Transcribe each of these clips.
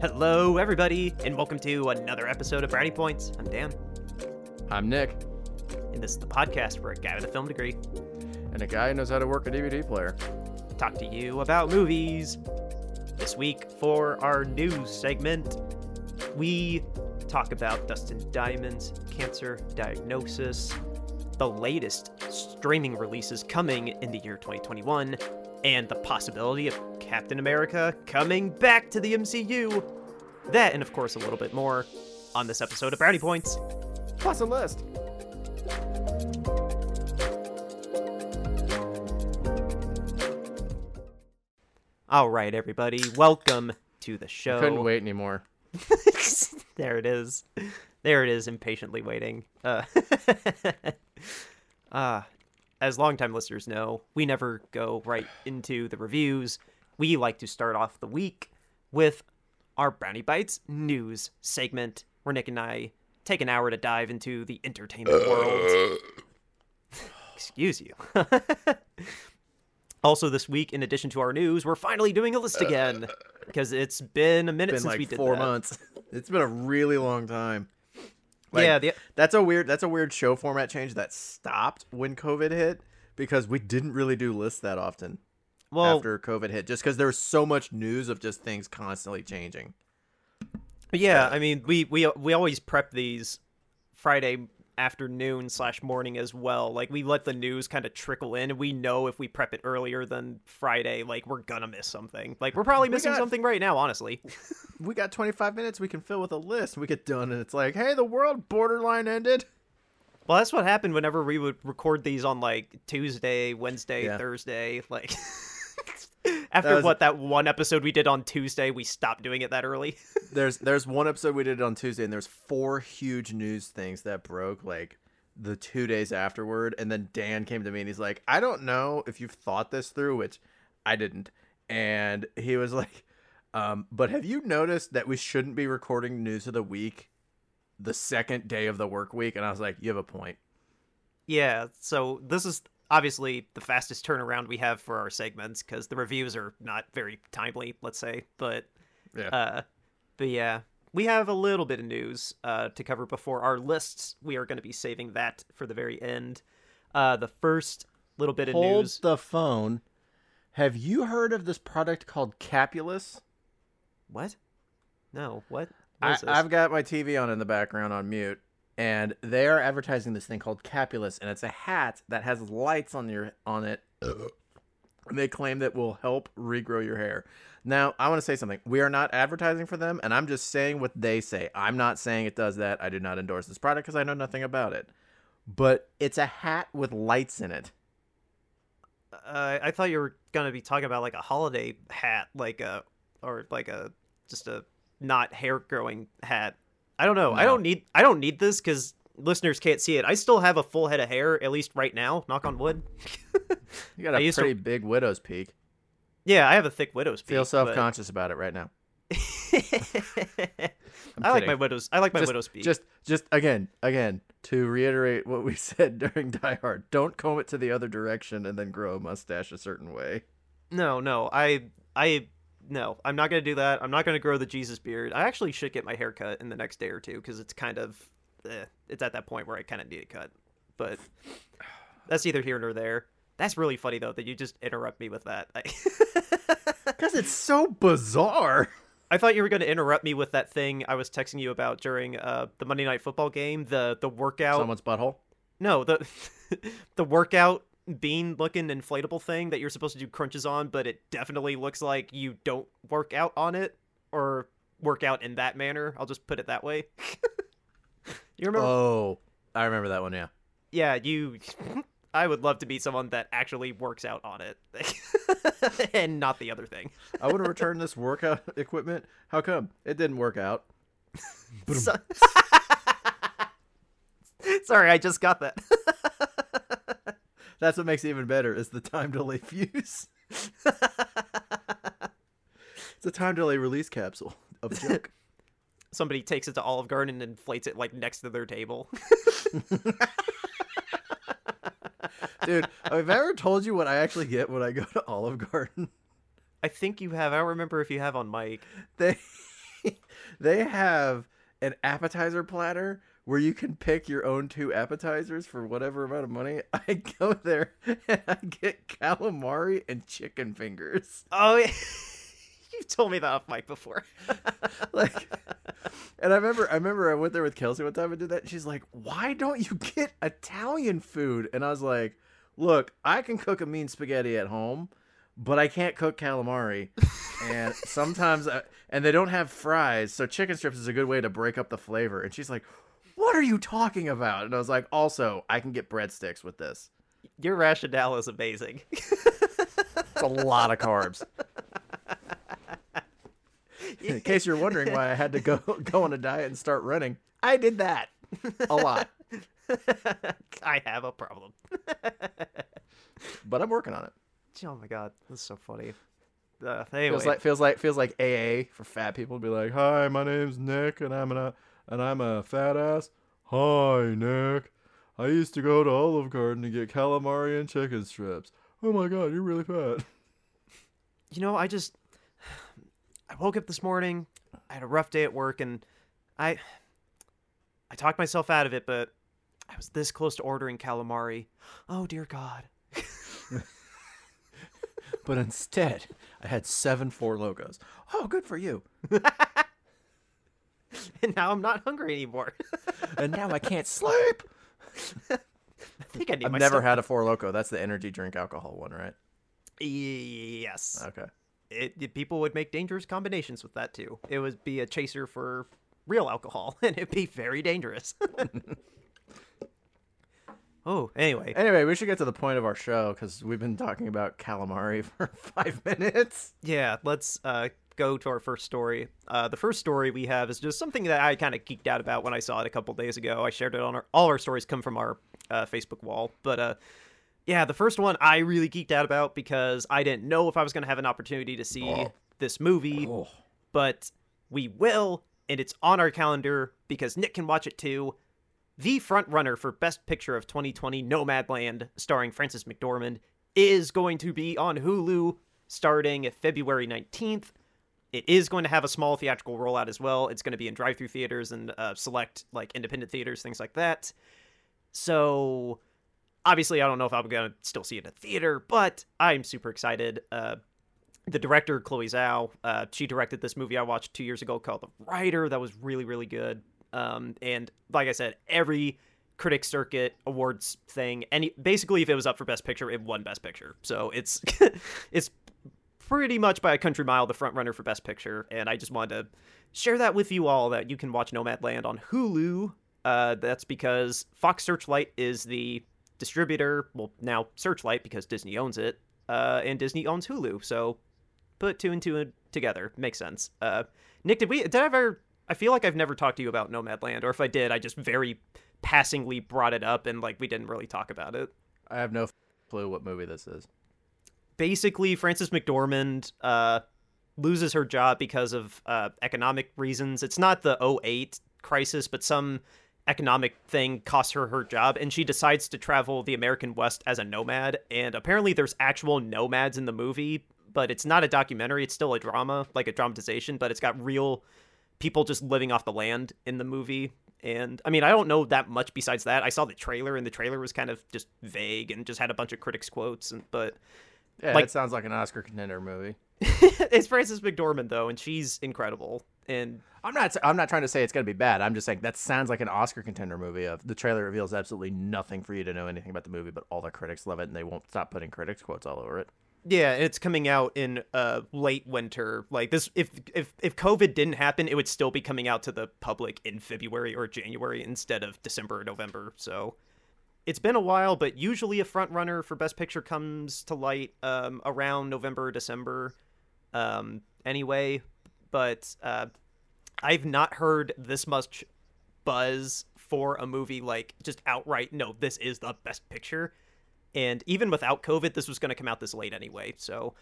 Hello, everybody, and welcome to another episode of Brownie Points. I'm Dan, I'm Nick, and this is the podcast where a guy with a film degree and a guy who knows how to work a DVD player. talk to you about movies. This week, for our news segment, we talk about Dustin Diamond's cancer diagnosis, the latest streaming releases coming in the year 2021, and the possibility of Captain America coming back to the MCU. That, and of course, a little bit more on this episode of Brownie Points. Plus a list. All right, everybody, welcome to the show. Couldn't wait anymore. there it is. There it is, impatiently waiting. Uh, uh, as longtime listeners know, we never go right into the reviews. We like to start off the week with our Brownie Bites news segment, where Nick and I take an hour to dive into the entertainment world. Excuse you. also, this week, in addition to our news, we're finally doing a list again because it's been a minute been since we like did four that. months. It's been a really long time. Like, yeah, the, that's a weird. That's a weird show format change that stopped when COVID hit because we didn't really do lists that often well, after COVID hit, just because there was so much news of just things constantly changing. Yeah, I mean, we we we always prep these Friday afternoon slash morning as well. Like we let the news kind of trickle in, and we know if we prep it earlier than Friday, like we're gonna miss something. Like we're probably We missing got- something right now, honestly. We got 25 minutes we can fill with a list. We get done, and it's like, hey, the world borderline ended. Well, that's what happened whenever we would record these on like Tuesday, Wednesday, Yeah. Thursday. Like after was- what that one episode we did on Tuesday, we stopped doing it that early. there's there's one episode we did on Tuesday, and there's four huge news things that broke like the two days afterward. And then Dan came to me and he's like, I don't know if you've thought this through, which I didn't. And he was like, um, but have you noticed that we shouldn't be recording news of the week the second day of the work week? And I was like, you have a point. Yeah, so this is obviously the fastest turnaround we have for our segments because the reviews are not very timely, let's say. But Yeah. uh, but yeah, we have a little bit of news uh, to cover before our lists. We are going to be saving that for the very end. Uh, the first little bit of Hold news. the phone. Have you heard of this product called Capillus? What? No, what? What I. I've got my TV on in the background on mute, and they are advertising this thing called Capillus, and it's a hat that has lights on your on it. And they claim that will help regrow your hair. Now, I want to say something. We are not advertising for them, and I'm just saying what they say. I'm not saying it does that. I do not endorse this product because I know nothing about it. But it's a hat with lights in it. uh, I thought you were gonna be talking about like a holiday hat, like a or like a just a not hair growing hat. I don't know. I don't need I don't need this because listeners can't see it. I still have a full head of hair, at least right now. Knock on wood. You got I a to- pretty big widow's peak. yeah, I have a thick widow's peak. Feel self conscious about it right now. I like my widow's. I like my just, widow's peak. Just, just again, again, to reiterate what we said during Die Hard: don't comb it to the other direction and then grow a mustache a certain way. No, no, I, I, no, I'm not gonna do that. I'm not gonna grow the Jesus beard. I actually should get my hair cut in the next day or two because it's kind of, eh, it's at that point where I kind of need it cut. But that's either here nor there. That's really funny though that you just interrupt me with that. Because it's so bizarre. I thought you were gonna interrupt me with that thing I was texting you about during uh, the Monday Night Football game. The the workout. Someone's butthole. No, the the workout bean looking inflatable thing that you're supposed to do crunches on, but it definitely looks like you don't work out on it or work out in that manner. I'll just put it that way. you remember? Oh, I remember that one. Yeah. yeah, you. I would love to be someone that actually works out on it, and not the other thing. I want to return this workout equipment. How come it didn't work out? So- Sorry, I just got that. That's what makes it even better. Is the time delay fuse? it's a time delay release capsule of junk. Somebody takes it to Olive Garden and inflates it like next to their table. Dude, have I ever told you what I actually get when I go to Olive Garden? I think you have. I don't remember if you have on mic. They they have an appetizer platter where you can pick your own two appetizers for whatever amount of money. I go there and I get calamari and chicken fingers. Oh, yeah. you've told me that off mic before. like and I remember I remember I went there with Kelsey one time and did that. And she's like, "Why don't you get Italian food?" And I was like, "Look, I can cook a mean spaghetti at home, but I can't cook calamari." and sometimes I, and they don't have fries, so chicken strips is a good way to break up the flavor. And she's like, "What are you talking about?" And I was like, "Also, I can get breadsticks with this." Your rationale is amazing. It's a lot of carbs. In case you're wondering why I had to go go on a diet and start running, I did that a lot, I have a problem. but I'm working on it. Oh my god, that's so funny. Uh, anyway, Feels like feels like feels like AA for fat people to be like, "Hi, my name's Nick, and I'm a and I'm a fat ass." Hi, Nick. I used to go to Olive Garden to get calamari and chicken strips. Oh my god, you're really fat. you know, I just I woke up this morning. I had a rough day at work, and I I talked myself out of it, but I was this close to ordering calamari. Oh dear God! But instead, I had seven Four Lokos. Oh, good for you. and now I'm not hungry anymore. And now I can't sleep. I think I need I've never stuff- had a Four Loko. That's the energy drink alcohol one, right? Yes, Okay. it, it- people would make dangerous combinations with that too. It would be a chaser for real alcohol, and it'd be very dangerous. oh, anyway, Anyway, we should get to the point of our show because we've been talking about calamari for five minutes. yeah, let's uh, go to our first story. Uh, the first story we have is just something that I kind of geeked out about when I saw it a couple days ago. I shared it on our all our stories come from our uh, Facebook wall, but uh, yeah, the first one I really geeked out about because I didn't know if I was going to have an opportunity to see Oh. this movie. Oh. but we will, and it's on our calendar because Nick can watch it too. The frontrunner for Best Picture of 2020, Nomadland, starring Frances McDormand, is going to be on Hulu starting February 19th. It is going to have a small theatrical rollout as well. It's going to be in drive-through theaters and uh, select like independent theaters, things like that. So obviously, I don't know if I'm going to still see it in a theater, but I'm super excited. Uh, the director Chloe Zhao, uh, she directed this movie I watched two years ago called The Rider. That was really really good. Um, and like I said, every critic circuit awards thing, any basically if it was up for Best Picture, it won Best Picture. So it's it's pretty much by a country mile the front runner for Best Picture. And I just wanted to share that with you all that you can watch Nomadland on Hulu. Uh, that's because Fox Searchlight is the distributor. Well, now Searchlight because Disney owns it, uh, and Disney owns Hulu. So put two and two together makes sense. Uh, Nick, did we? Did I ever? I feel like I've never talked to you about Nomadland, or if I did, I just very passingly brought it up and like we didn't really talk about it. I have no clue what movie this is. Basically Frances McDormand uh, loses her job because of uh, economic reasons. It's not the 08 crisis, but some economic thing costs her her job, and she decides to travel the American West as a nomad. And apparently, there's actual nomads in the movie, but it's not a documentary. It's still a drama, like a dramatization, but it's got real people just living off the land in the movie. And I mean, I don't know that much besides that. I saw the trailer, and the trailer was kind of just vague and just had a bunch of critics' quotes. And but Yeah, Like- it sounds like an Oscar contender movie. it's Frances McDormand though, and she's incredible. And I'm not. I'm not trying to say it's gonna be bad. I'm just saying that sounds like an Oscar contender movie. Of the trailer reveals absolutely nothing for you to know anything about the movie, but all the critics love it, and they won't stop putting critics quotes all over it. yeah, it's coming out in uh late winter. Like this, if if if COVID didn't happen, it would still be coming out to the public in February or January instead of December or November. So it's been a while, but usually a front runner for Best Picture comes to light um, around November December. Um, anyway, but uh, I've not heard this much buzz for a movie like just outright. No, this is the Best Picture. And even without COVID, this was going to come out this late anyway. So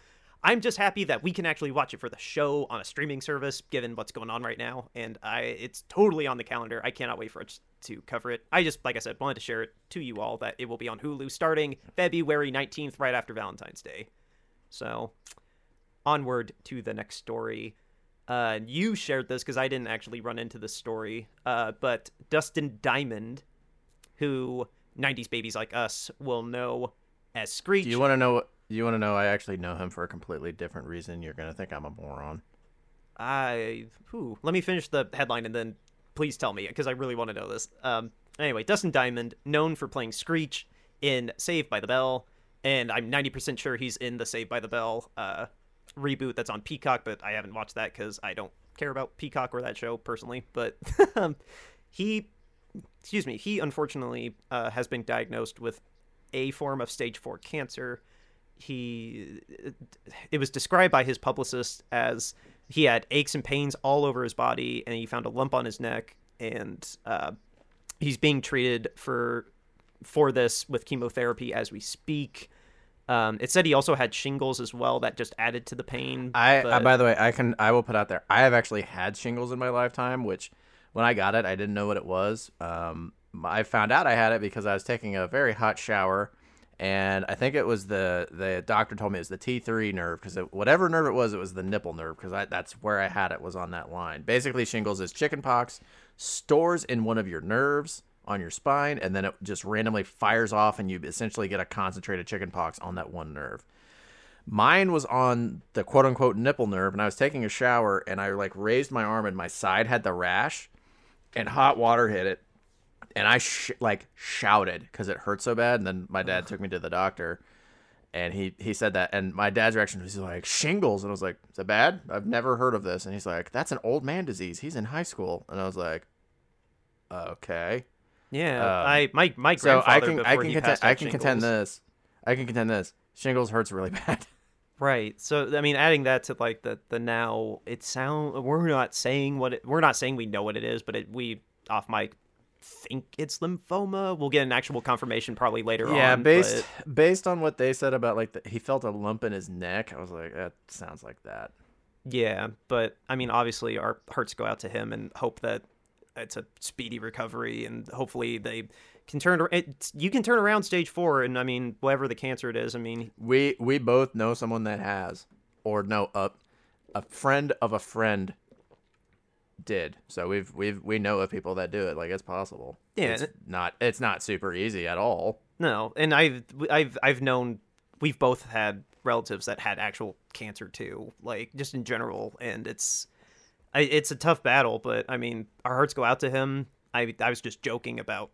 I'm just happy that we can actually watch it for the show on a streaming service, given what's going on right now. And I, it's totally on the calendar. I cannot wait for it to cover it. I just, like I said, wanted to share it to you all that it will be on Hulu starting February 19th, right after Valentine's Day. So onward to the next story. Uh, you shared this because I didn't actually run into this story. Uh, but Dustin Diamond, who 90s babies like us will know as Screech. Do you want to know? You want to know? I actually know him for a completely different reason. You're gonna think I'm a moron. I. Whew, let me finish the headline and then please tell me because I really want to know this. Um. Anyway, Dustin Diamond, known for playing Screech in Saved by the Bell, and I'm 90% sure he's in the Saved by the Bell uh, reboot that's on Peacock, but I haven't watched that because I don't care about Peacock or that show personally. But um, he, excuse me, he unfortunately uh, has been diagnosed with a form of stage four cancer. He, it was described by his publicist as he had aches and pains all over his body, and he found a lump on his neck, and uh, he's being treated for for this with chemotherapy as we speak. Um, it said he also had shingles as well that just added to the pain. I, but- I by the way, I can I will put out there. I have actually had shingles in my lifetime, which when I got it, I didn't know what it was. Um, I found out I had it because I was taking a very hot shower, and I think it was the the doctor told me it was the T three nerve because whatever nerve it was, it was the nipple nerve because that's where I had it was on that line. Basically, shingles is chickenpox stores in one of your nerves on your spine, and then it just randomly fires off, and you essentially get a concentrated chickenpox on that one nerve. Mine was on the quote unquote nipple nerve, and I was taking a shower, and I like raised my arm, and my side had the rash, and hot water hit it, and I sh- like shouted because it hurt so bad. And then my dad took me to the doctor, and he he said that, and my dad's reaction was like shingles, and I was like, "Is that bad? I've never heard of this." And he's like, "That's an old man disease. He's in high school," and I was like, "Okay." yeah, um, I my my So grandfather I can I can contend, I can contend this. I can contend this. Shingles hurts really bad. Right. So I mean, adding that to like the the now, it sound we're not saying what it, we're not saying we know what it is, but it, we off mic think it's lymphoma. We'll get an actual confirmation probably later yeah, on. based but- based on what they said about like the, he felt a lump in his neck. I was like, that sounds like that. yeah, but I mean, obviously, our hearts go out to him and hope that it's a speedy recovery and hopefully they can turn it. You can turn around stage four, and I mean, whatever the cancer it is, I mean, We we both know someone that has, or know a a friend of a friend did. So we've we've we know of people that do it. Like it's possible. Yeah, it's not it's not super easy at all. No, and I've I've I've known we've both had relatives that had actual cancer too, like just in general, and it's I, it's a tough battle. But I mean, our hearts go out to him. I I was just joking about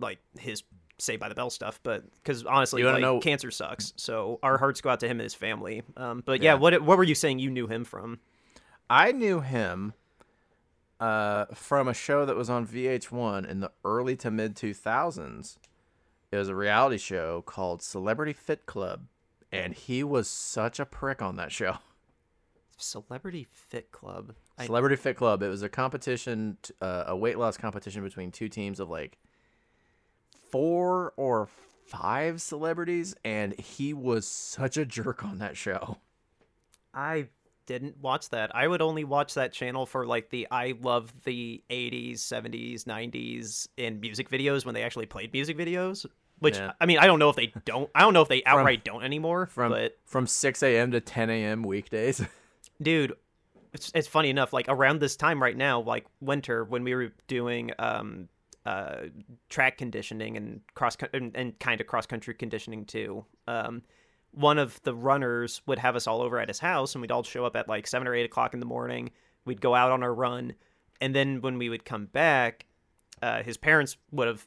like his say by the Bell stuff, but because honestly, like know- cancer sucks. So our hearts go out to him and his family. Um, but yeah, Yeah. what what were you saying? You knew him from? I knew him uh, from a show that was on VH1 in the early to mid 2000s. It was a reality show called Celebrity Fit Club, and he was such a prick on that show. Celebrity Fit Club. I, Celebrity Fit Club. It was a competition, uh, a weight loss competition between two teams of like four or five celebrities, and he was such a jerk on that show. I didn't watch that. I would only watch that channel for like the I love the 80s, 70s, 90s in music videos when they actually played music videos. Which Yeah. I mean, I don't know if they don't. I don't know if they outright don't anymore. From but from 6 a.m. to 10 a.m. weekdays. dude, it's it's funny enough. Like around this time right now, like winter, when we were doing um uh track conditioning and cross and, and kind of cross country conditioning too. Um, one of the runners would have us all over at his house, and we'd all show up at like seven or eight o'clock in the morning. We'd go out on our run, and then when we would come back, uh, his parents would have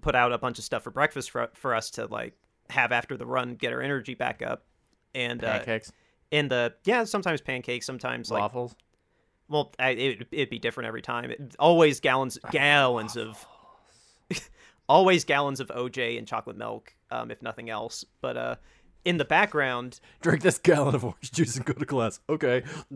put out a bunch of stuff for breakfast for for us to like have after the run, get our energy back up, and uh, Pancakes, in the yeah sometimes pancakes sometimes like waffles. well I, it, it'd be different every time. It, always gallons gallons of always gallons of oj and chocolate milk um, if nothing else. But uh in the background Drink this gallon of orange juice and go to class. Okay.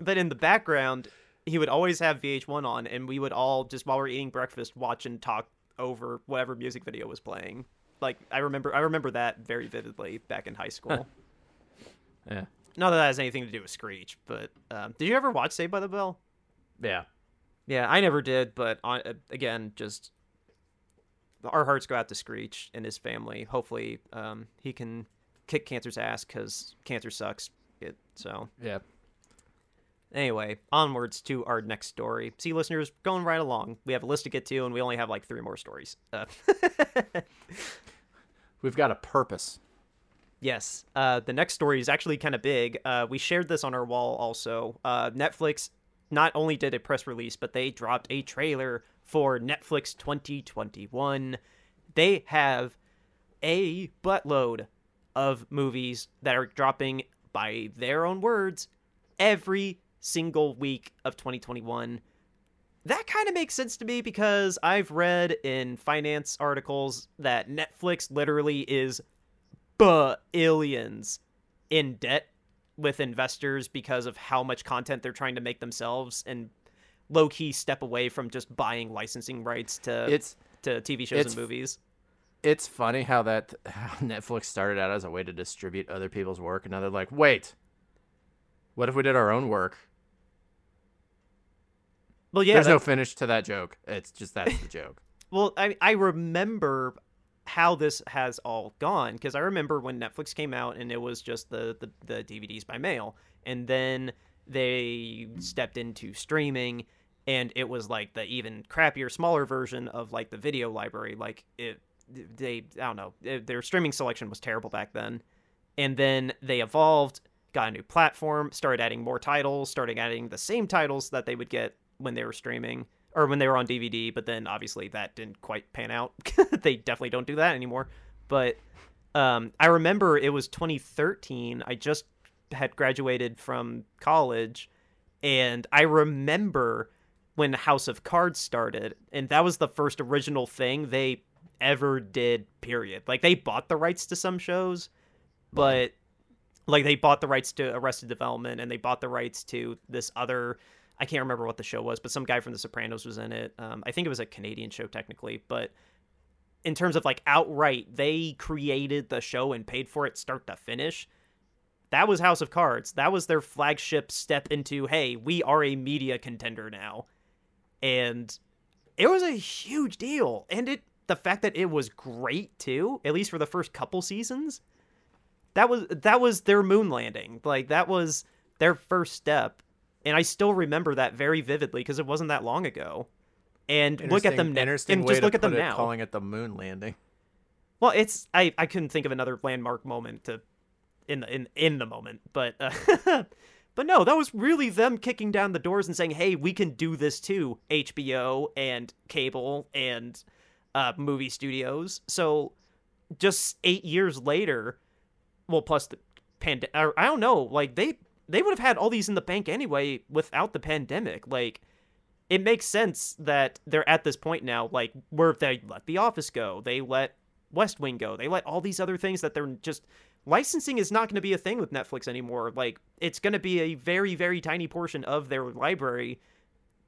but in the background he would always have vh1 on and we would all just while we are eating breakfast watch and talk over whatever music video was playing like i remember i remember that very vividly back in high school yeah. not that that has anything to do with screech but um, did you ever watch saved by the bell Yeah. Yeah, I never did, but on, uh, again, just our hearts go out to Screech and his family. Hopefully, um, he can kick cancer's ass because cancer sucks. it. So Yeah. anyway, onwards to our next story. See, listeners, going right along. We have a list to get to, and we only have like three more stories. Uh, We've got a purpose. Yes. Uh, the next story is actually kind of big. Uh, we shared this on our wall also. Uh, Netflix not only did a press release, but they dropped a trailer for Netflix 2021. They have a buttload of movies that are dropping, by their own words, every single week of 2021 that kind of makes sense to me because I've read in finance articles that Netflix literally is billions in debt with investors because of how much content they're trying to make themselves and low key step away from just buying licensing rights to It's to TV shows and movies. it's funny how that how Netflix started out as a way to distribute other people's work, and now they're like, wait, what if we did our own work? Well, yeah, There's that- no finish to that joke. It's just that's the joke. Well, I I remember how this has all gone because I remember when Netflix came out and it was just the, the the DVDs by mail, and then they stepped into streaming, and it was like the even crappier, smaller version of like the video library. Like it, they I don't know, it- their streaming selection was terrible back then, and then they evolved, got a new platform, started adding more titles, started adding the same titles that they would get when they were streaming or when they were on DVD, but then obviously that didn't quite pan out. they definitely don't do that anymore. But um, I remember it was 2013. I just had graduated from college, and I remember when House of Cards started, and that was the first original thing they ever did. Period. Like they bought the rights to some shows, but like they bought the rights to Arrested Development, and they bought the rights to this other. I can't remember what the show was, but some guy from The Sopranos was in it. Um, I think it was a Canadian show technically, but in terms of like outright, they created the show and paid for it start to finish. That was House of Cards. That was their flagship step into, hey, we are a media contender now. And it was a huge deal. And it the fact that it was great too, at least for the first couple seasons, that was that was their moon landing. Like that was their first step. And I still remember that very vividly because it wasn't that long ago. And look at them now. And just look at them it, now. calling it the moon landing. Well, it's I I couldn't think of another landmark moment to in the in in the moment, but uh, but no, that was really them kicking down the doors and saying, "Hey, we can do this too." HBO and cable and uh, movie studios. So just eight years later, well, plus the pandemic. I don't know, like they they would have had all these in the bank anyway without the pandemic. Like it makes sense that they're at this point now, like where they let The Office go, they let West Wing go, they let all these other things that they're just licensing is not going to be a thing with Netflix anymore. Like it's going to be a very very tiny portion of their library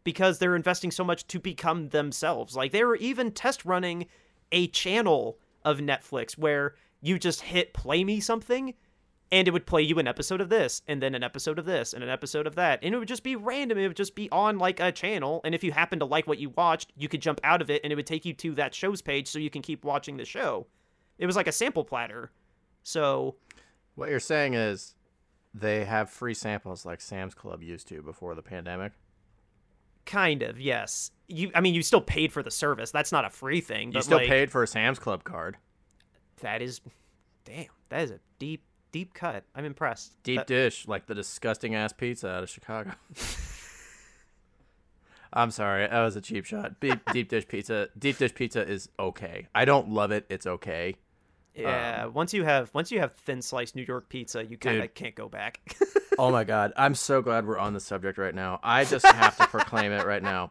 because they're investing so much to become themselves. Like they were even test running a channel of Netflix where you just hit play me something and it would play you an episode of this and then an episode of this and an episode of that and it would just be random it would just be on like a channel and if you happen to like what you watched you could jump out of it and it would take you to that show's page so you can keep watching the show it was like a sample platter so What you're saying is they have free samples like Sam's Club used to before the pandemic. kind of yes you i mean you still paid for the service that's not a free thing You still like, paid for a Sam's Club card. that is damn that is a deep deep cut i'm impressed Deep That- dish, like the disgusting ass pizza out of Chicago. I'm sorry, that was a cheap shot. Deep, deep dish pizza. Deep dish pizza is okay. I don't love it. It's okay. Yeah um, once you have once you have thin sliced new york pizza you kind of can't go back Oh my god, I'm so glad we're on the subject right now. I just have to proclaim it right now.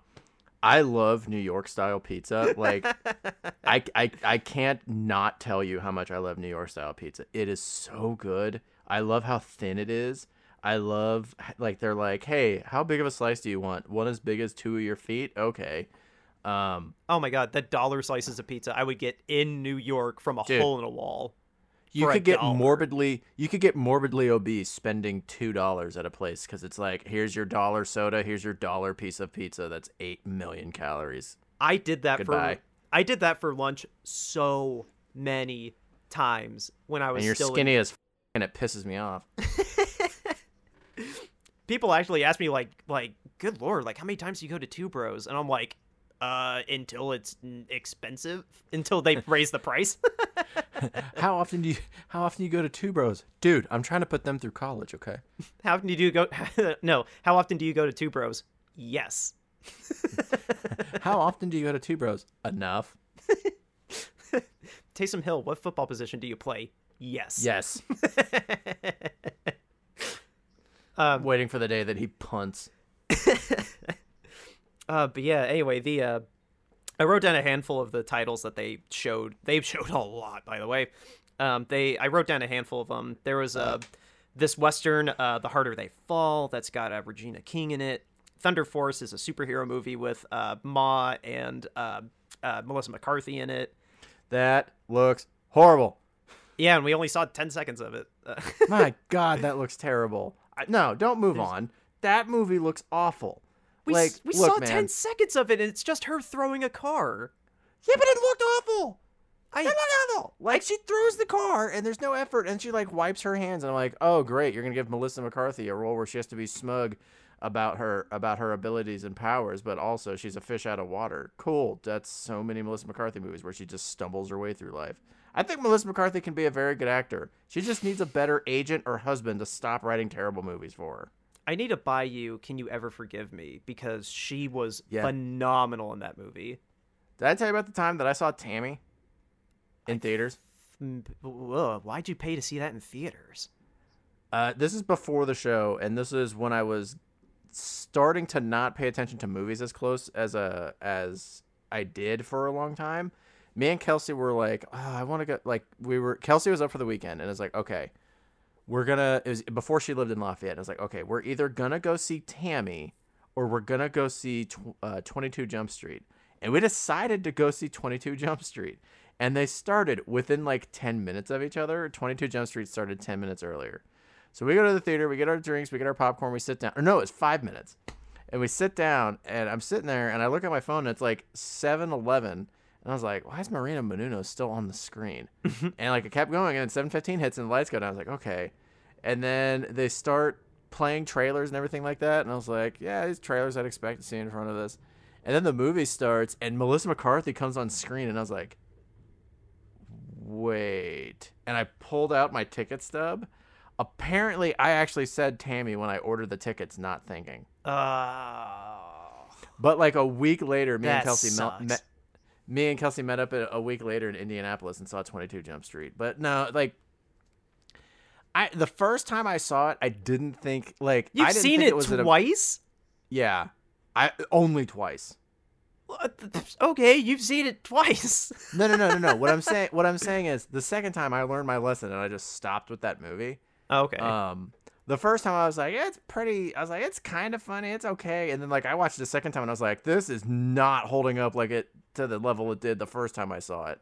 I love New York style pizza. Like I, I I can't not tell you how much I love New York style pizza. It is so good. I love how thin it is. I love like they're like, "Hey, how big of a slice do you want? One as big as two of your feet?" Okay. Um Oh my god, the dollar slices of pizza I would get in New York from a Dude. hole in a wall. you could get dollar. morbidly you could get morbidly obese spending two dollars at a place because it's like here's your dollar soda here's your dollar piece of pizza that's eight million calories I did that Goodbye. for I did that for lunch so many times when I was and you're still skinny as f- and it pisses me off people actually ask me like like good lord like how many times do you go to two bros and i'm like uh until it's expensive until they raise the price. How often do you how often do you go to two bros? Dude i'm trying to put them through college okay? How often do you go no how often do you go to two bros? Yes. How often do you go to two bros? Enough. Taysom Hill, what football position do you play? Yes. yes. Um, waiting for the day that he punts Uh, but yeah, anyway, the uh, I wrote down a handful of the titles that they showed. They showed a lot, by the way. Um, they I wrote down a handful of them. There was uh, this western, uh, The Harder They Fall, that's got uh, Regina King in it. Thunder Force is a superhero movie with uh, Ma and uh, uh, Melissa McCarthy in it. that looks horrible Yeah, and we only saw ten seconds of it. My god that looks terrible I, no don't move on that movie looks awful we like s- we look, saw man. ten seconds of it, and it's just her throwing a car. yeah but it looked awful I No, no, no. Like she throws the car and there's no effort and she like wipes her hands and I'm like, oh great, you're gonna give Melissa McCarthy a role where she has to be smug about her about her abilities and powers, but also she's a fish out of water. Cool. That's so many Melissa McCarthy movies where she just stumbles her way through life. I think Melissa McCarthy can be a very good actor. She just needs a better agent or husband to stop writing terrible movies for her. I need to buy you Can You Ever Forgive Me because she was Yeah. phenomenal in that movie. Did I tell you about the time that I saw Tammy in theaters? Mm, ugh, why'd you pay to see that in theaters? Uh, this is before the show, and this is when I was starting to not pay attention to movies as close as a as I did for a long time. Me and Kelsey were like, oh, I want to go. Like we were. Kelsey was up for the weekend, and it's like, okay, we're gonna. It was before she lived in Lafayette. I was like, okay, we're either gonna go see Tammy, or we're gonna go see tw- uh, Twenty Two Jump Street. And we decided to go see Twenty Two Jump Street. And they started within like ten minutes of each other. Twenty Two Jump Street started ten minutes earlier. So we go to the theater, we get our drinks, we get our popcorn, we sit down. Or no, it's five minutes. And we sit down, and I'm sitting there, and I look at my phone, and it's like 7 Eleven. And I was like, why is Maria Menounos still on the screen? and like it kept going, and then 7.15 hits, and the lights go down. I was like, okay. And then they start playing trailers and everything like that. And I was like, yeah, these trailers I'd expect to see in front of this. And then the movie starts, and Melissa McCarthy comes on screen, and I was like, wait. And I pulled out my ticket stub. Apparently, I actually said Tammy when I ordered the tickets, not thinking. Uh, But like a week later, me and That Kelsey met, sucks. met me and Kelsey met up a, week later in Indianapolis and saw 22 Jump Street. But no, like I the first time I saw it, I didn't think like you've I didn't seen think it, was at a- twice? yeah, I only twice. Okay, you've seen it twice. No, no, no, no, no. what I'm saying, what I'm saying is, the second time I learned my lesson and I just stopped with that movie. okay. Um, the first time I was like, it's pretty. I was like, it's kind of funny. It's okay. And then like I watched it the second time and I was like, this is not holding up like it to the level it did the first time I saw it.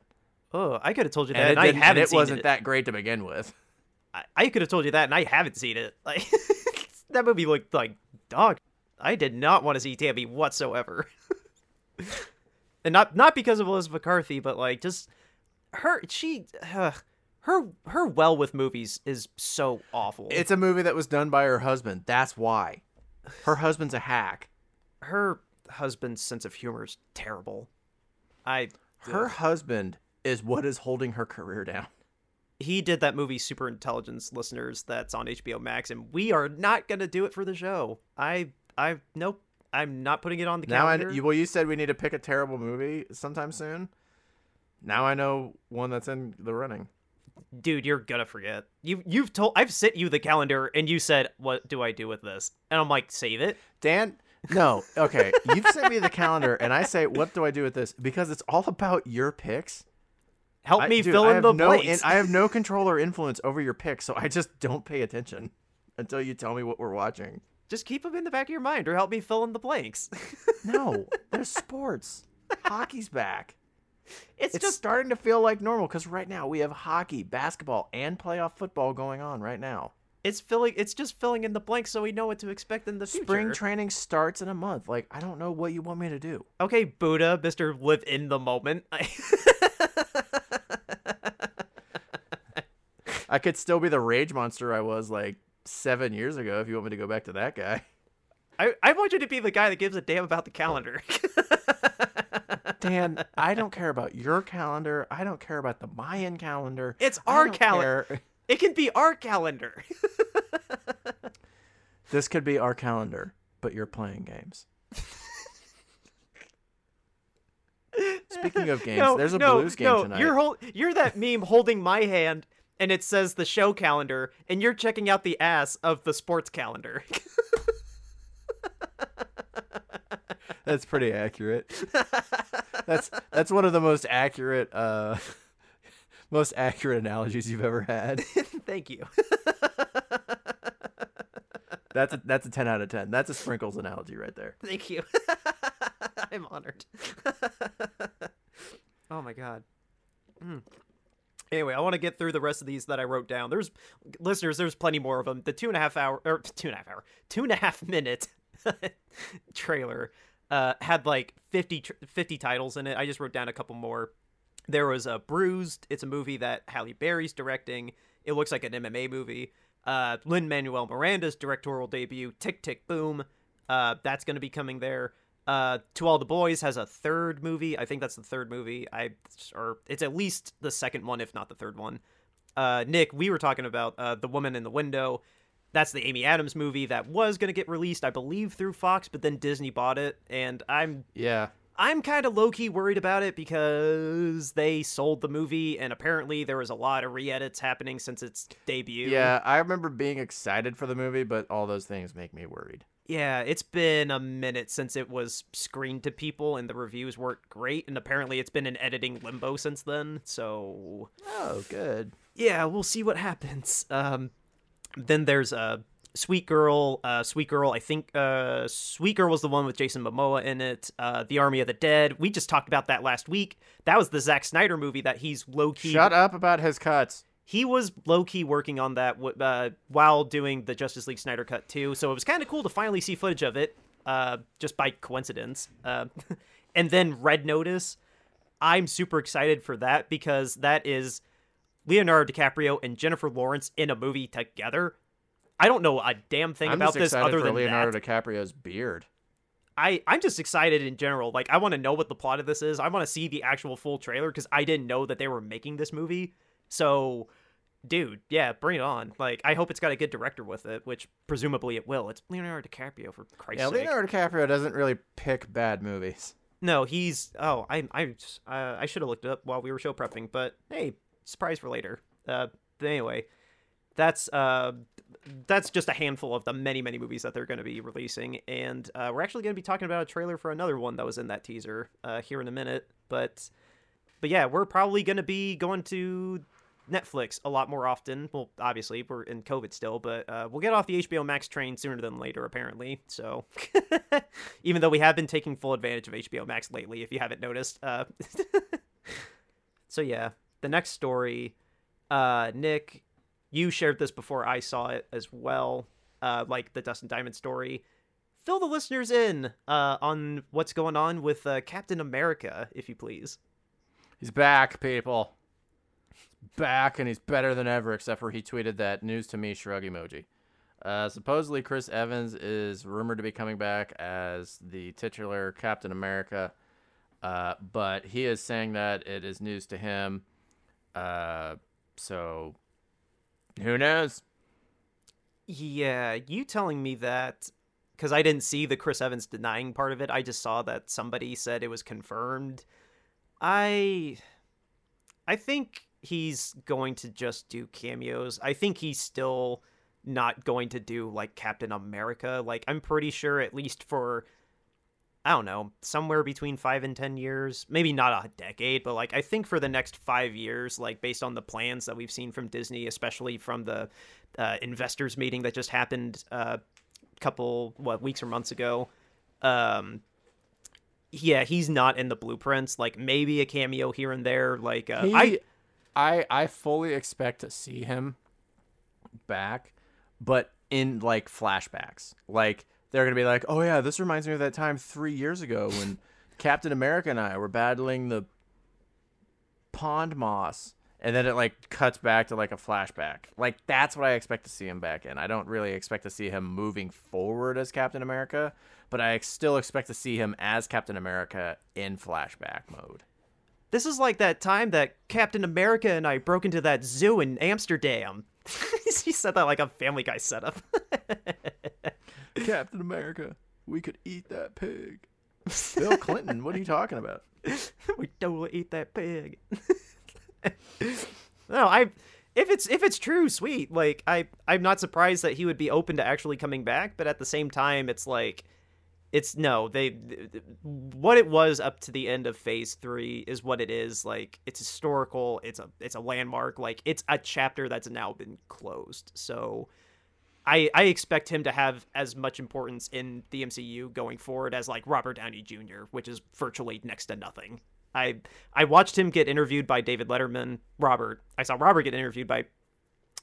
oh, I could have told you that, And and, I haven't it wasn't it. that great to begin with. I, I could have told you that, and I haven't seen it. Like that movie looked like dog. I did not want to see Tammy whatsoever, and not not because of Elizabeth McCarthy, but like just her. She, uh, her, her well with movies is so awful. It's a movie that was done by her husband. That's why. Her husband's a hack. her husband's sense of humor is terrible. I Her husband is what is holding her career down. he did that movie Super Intelligence listeners that's on HBO Max and we are not going to do it for the show. I I nope. I'm not putting it on the Now I calendar. you, well, you said we need to pick a terrible movie sometime soon. Now I know one that's in the running. Dude, you're to forget. You you've told I've sent you the calendar and you said, "What do I do with this?" And I'm like, "Save it." Dan, no, okay. You've sent me the calendar, and I say, "What do I do with this?" Because it's all about your picks. Help I- me dude, fill in the no, blanks. I have no control or influence over your picks, so I just don't pay attention until you tell me what we're watching. Just keep them in the back of your mind or help me fill in the blanks. No, there's sports. Hockey's back. It's, It's just starting to feel like normal because right now we have hockey, basketball, and playoff football going on right now. it's filling it's just filling in the blanks so we know what to expect in the future. Spring training starts in a month. Like, I don't know what you want me to do. Okay, Buddha, Mr. Live in the moment. I could still be the rage monster I was like seven years ago. If you want me to go back to that guy, I, I want you to be the guy that gives a damn about the calendar. Dan, I don't care about your calendar. I don't care about the Mayan calendar. It's I our calendar. care. It can be our calendar. This could be our calendar, but you're playing games. Speaking of games, no, there's a no, blues game no, tonight. You're you're that meme holding my hand and it says the show calendar and you're checking out the ass of the sports calendar. That's pretty accurate. That's that's one of the most accurate uh most accurate analogies you've ever had. Thank you. That's a, that's a 10 out of 10. That's a sprinkles analogy right there. Thank you. I'm honored. oh my god. Mm. Anyway, I want to get through the rest of these that I wrote down. There's listeners. There's plenty more of them. The two and a half hour or two and a half hour, two and a half minute trailer uh, had like 50, 50 titles in it. I just wrote down a couple more. There was a Bruised. It's a movie that Halle Berry's directing. It looks like an MMA movie. Uh, Lin Manuel Miranda's directorial debut, Tick Tick Boom. Uh, that's going to be coming there. Uh, To All the Boys has a third movie. I think that's the third movie. I or it's at least the second one, if not the third one. Uh, Nick, we were talking about uh, The Woman in the Window. That's the Amy Adams movie that was going to get released, I believe, through Fox, but then Disney bought it, and I'm Yeah. I'm kind of low key worried about it because they sold the movie, and apparently there was a lot of re edits happening since its debut. Yeah, I remember being excited for the movie, but all those things make me worried. Yeah, it's been a minute since it was screened to people, and the reviews weren't great, and apparently it's been in editing limbo since then. So Oh, good. yeah, we'll see what happens. Um, then there's uh, Sweet Girl. Uh, Sweet Girl. I think uh, Sweet Girl was the one with Jason Momoa in it. Uh, the Army of the Dead. We just talked about that last week. That was the Zack Snyder movie that he's low key. Shut up about his cuts. He was low key working on that w- uh, while doing the Justice League Snyder cut too. So it was kind of cool to finally see footage of it, uh, just by coincidence. Uh, and then Red Notice. I'm super excited for that because that is Leonardo DiCaprio and Jennifer Lawrence in a movie together. I don't know a damn thing I'm about this other than Leonardo that. DiCaprio's beard. I I'm just excited in general. Like I want to know what the plot of this is. I want to see the actual full trailer because I didn't know that they were making this movie. So, dude, yeah, bring it on. Like I hope it's got a good director with it, which presumably it will. It's Leonardo DiCaprio for Christ's Yeah, sake. Leonardo DiCaprio doesn't really pick bad movies. No, he's oh I I uh, I should have looked it up while we were show prepping, but hey, surprise for later. Uh, but anyway, that's uh that's just a handful of the many many movies that they're going to be releasing, and uh, we're actually going to be talking about a trailer for another one that was in that teaser uh, here in a minute. But but yeah, we're probably going to be going to Netflix a lot more often. Well, obviously we're in COVID still, but uh, we'll get off the HBO Max train sooner than later, apparently. So, even though we have been taking full advantage of HBO Max lately, if you haven't noticed. Uh, so yeah, the next story, uh, Nick, you shared this before I saw it as well, uh, like the Dustin Diamond story. Fill the listeners in uh, on what's going on with uh, Captain America, if you please. He's back, people. Back, and he's better than ever, except for he tweeted that news to me shrug emoji. Uh, supposedly, Chris Evans is rumored to be coming back as the titular Captain America, uh, but he is saying that it is news to him. Uh, so, who knows? Yeah, you telling me that because I didn't see the Chris Evans denying part of it. I just saw that somebody said it was confirmed. I I think he's going to just do cameos. I think he's still not going to do like Captain America. Like I'm pretty sure at least for I don't know, somewhere between 5 and 10 years, maybe not a decade, but like I think for the next 5 years like based on the plans that we've seen from Disney, especially from the uh, investors meeting that just happened uh, a couple what weeks or months ago. Um, yeah, he's not in the blueprints. Like maybe a cameo here and there. Like uh, He, I I, I fully expect to see him back, but in like flashbacks. Like they're gonna be like, "Oh yeah, this reminds me of that time three years ago when Captain America and I were battling the pond moss." and then it like cuts back to like a flashback. Like that's what I expect to see him back in. I don't really expect to see him moving forward as Captain America, but I still expect to see him as Captain America in flashback mode. This is like that time that Captain America and I broke into that zoo in Amsterdam. he said that like a Family Guy setup. Captain America, we could eat that pig. Bill Clinton, what are you talking about? we totally eat that pig. no, I if it's if it's true, sweet. Like I I'm not surprised that he would be open to actually coming back, but at the same time it's like it's no, they what it was up to the end of phase 3 is what it is. Like it's historical, it's a it's a landmark, like it's a chapter that's now been closed. So I I expect him to have as much importance in the MCU going forward as like Robert Downey Jr., which is virtually next to nothing. I I watched him get interviewed by David Letterman. Robert, I saw Robert get interviewed by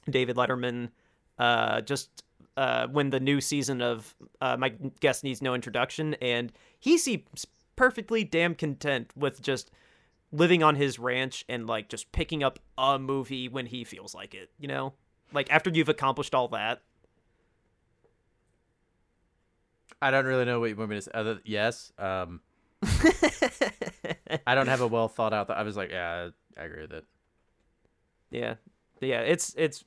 David Letterman uh, just uh, when the new season of uh, My Guest Needs No Introduction, and he seems perfectly damn content with just living on his ranch and like just picking up a movie when he feels like it. You know, like after you've accomplished all that. I don't really know what you want me to say. Other yes, um, I don't have a well thought out. Th- I was like, yeah, I agree with it. Yeah, yeah. It's it's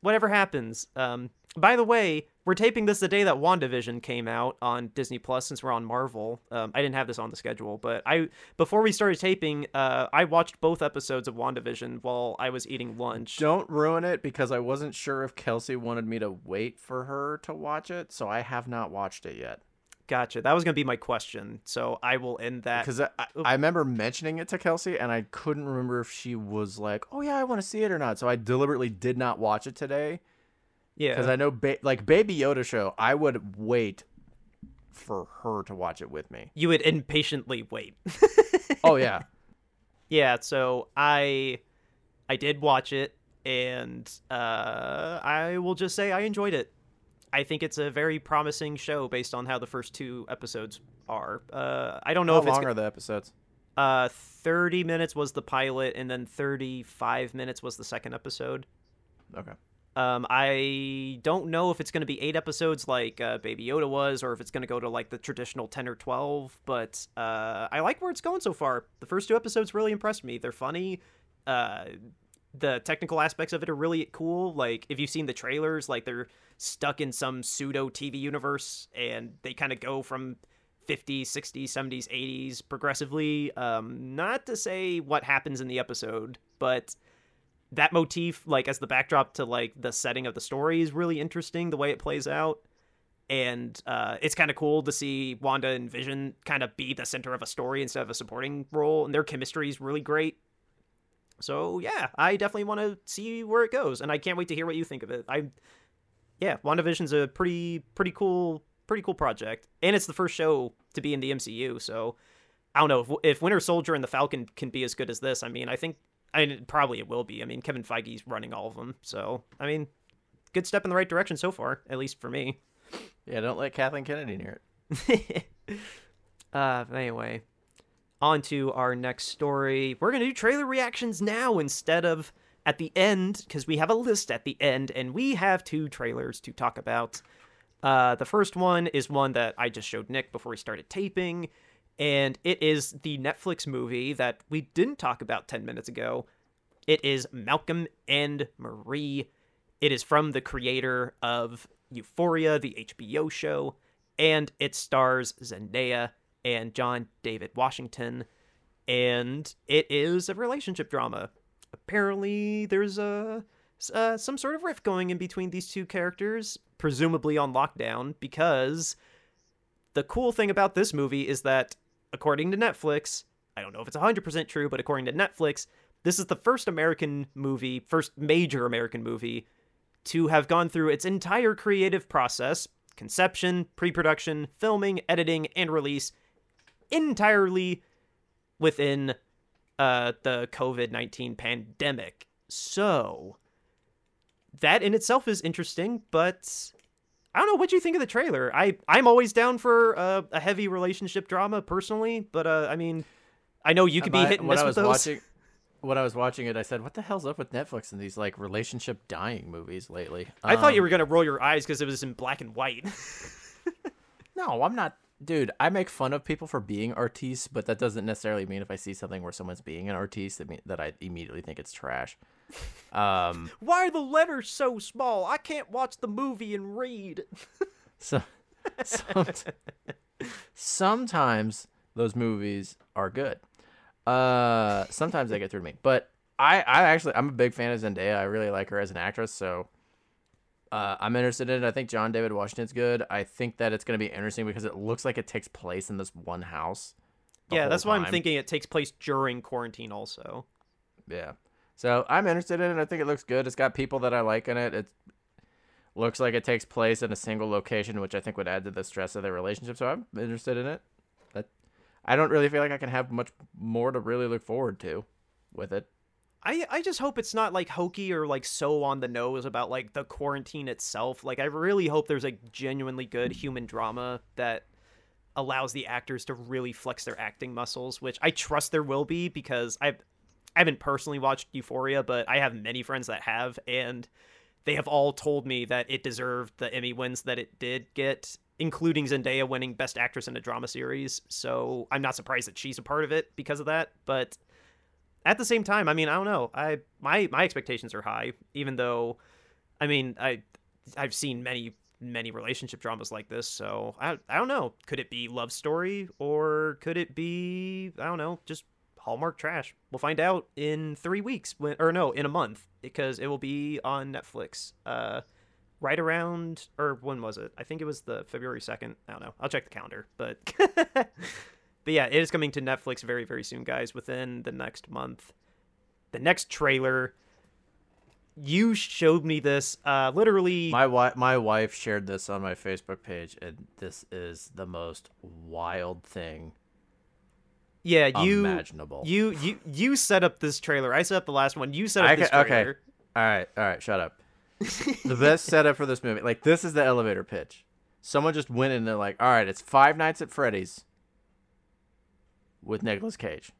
whatever happens. Um, by the way, we're taping this the day that WandaVision came out on Disney Plus since we're on Marvel. Um, I didn't have this on the schedule, but I before we started taping, uh, I watched both episodes of WandaVision while I was eating lunch. Don't ruin it because I wasn't sure if Kelsey wanted me to wait for her to watch it, so I have not watched it yet. Gotcha. That was gonna be my question, so I will end that. Because I, I remember mentioning it to Kelsey, and I couldn't remember if she was like, "Oh yeah, I want to see it" or not. So I deliberately did not watch it today. Yeah, because I know, ba- like Baby Yoda show, I would wait for her to watch it with me. You would impatiently wait. oh yeah, yeah. So I, I did watch it, and uh, I will just say I enjoyed it. I think it's a very promising show based on how the first two episodes are. Uh, I don't know how if long it's are the episodes. Uh, thirty minutes was the pilot, and then thirty-five minutes was the second episode. Okay. Um, I don't know if it's going to be eight episodes like uh, Baby Yoda was, or if it's going to go to like the traditional ten or twelve. But uh, I like where it's going so far. The first two episodes really impressed me. They're funny. Uh, the technical aspects of it are really cool. Like if you've seen the trailers, like they're stuck in some pseudo TV universe, and they kind of go from 50s, 60s, 70s, 80s progressively. Um, not to say what happens in the episode, but that motif like as the backdrop to like the setting of the story is really interesting the way it plays out. And uh, it's kind of cool to see wanda and vision kind of be the center of a story instead of a supporting role and their chemistry is really great. So yeah i definitely want to see where it goes and i can't wait to hear what you think of it. I yeah wandavision's a pretty pretty cool pretty cool project and it's the first show to be in the mcu so i don't know if, if winter soldier and the falcon can be as good as this i mean i think I mean, probably it will be. I mean, Kevin Feige's running all of them, so I mean, good step in the right direction so far, at least for me. Yeah, don't let Kathleen Kennedy near it. uh, anyway, on to our next story. We're gonna do trailer reactions now instead of at the end because we have a list at the end, and we have two trailers to talk about. Uh, the first one is one that I just showed Nick before we started taping and it is the Netflix movie that we didn't talk about 10 minutes ago. It is Malcolm and Marie. It is from the creator of Euphoria, the HBO show, and it stars Zendaya and John David Washington. And it is a relationship drama. Apparently, there's a uh, some sort of rift going in between these two characters, presumably on lockdown, because the cool thing about this movie is that according to Netflix, I don't know if it's 100% true, but according to Netflix, this is the first American movie, first major American movie to have gone through its entire creative process conception, pre production, filming, editing, and release entirely within uh, the COVID 19 pandemic. So, that in itself is interesting, but I don't know what you think of the trailer. I I'm always down for uh, a heavy relationship drama personally, but uh, I mean, I know you could be hit and miss with those. Watching, when I was watching it, I said, "What the hell's up with Netflix and these like relationship dying movies lately?" I thought you Um, were gonna roll your eyes because it was in black and white. No, I'm not. Dude, I make fun of people for being artistes, but that doesn't necessarily mean if I see something where someone's being an artiste that mean, that I immediately think it's trash. Um, Why are the letters so small? I can't watch the movie and read. so some, sometimes those movies are good. Uh, sometimes they get through to me, but I, I actually, I'm a big fan of Zendaya. I really like her as an actress, so uh, I'm interested in it. I think John David Washington's good. I think that it's going to be interesting because it looks like it takes place in this one house. yeah, that's why I'm thinking it takes place during quarantine. Also, Yeah. So I'm interested in it. I think it looks good. It's got people that I like in it. It looks like it takes place in a single location, which I think would add to the stress of their relationship. So I'm interested in it. That I don't really feel like I can have much more to really look forward to with it. I I just hope it's not like hokey or like so on the nose about like the quarantine itself. Like I really hope there's a genuinely good human drama that allows the actors to really flex their acting muscles, which I trust there will be because I've I haven't personally watched Euphoria, but I have many friends that have and they have all told me that it deserved the Emmy wins that it did get, including Zendaya winning Best Actress in a Drama Series. So I'm not surprised that she's a part of it because of that. But at the same time, I mean, I don't know. I my my expectations are high, even though, I mean, I I've seen many many relationship dramas like this. So I I don't know. Could it be love story or could it be I don't know just Hallmark trash? We'll find out in three weeks, when, or no, in a month, because it will be on Netflix. Uh, right around or when was it? I think it was the February second. I don't know. I'll check the calendar, but but yeah, it is coming to Netflix very very soon, guys. Within the next month. The next trailer. You showed me this. Uh, literally. My wife, my wife shared this on my Facebook page, and this is the most wild thing yeah, you. imaginable. You you you set up this trailer. I set up the last one. You set up I this ca- okay. All right, all right, shut up. the best setup for this movie, like this is the elevator pitch. Someone just went in there like, all right, it's Five Nights at Freddy's with Nicolas Cage.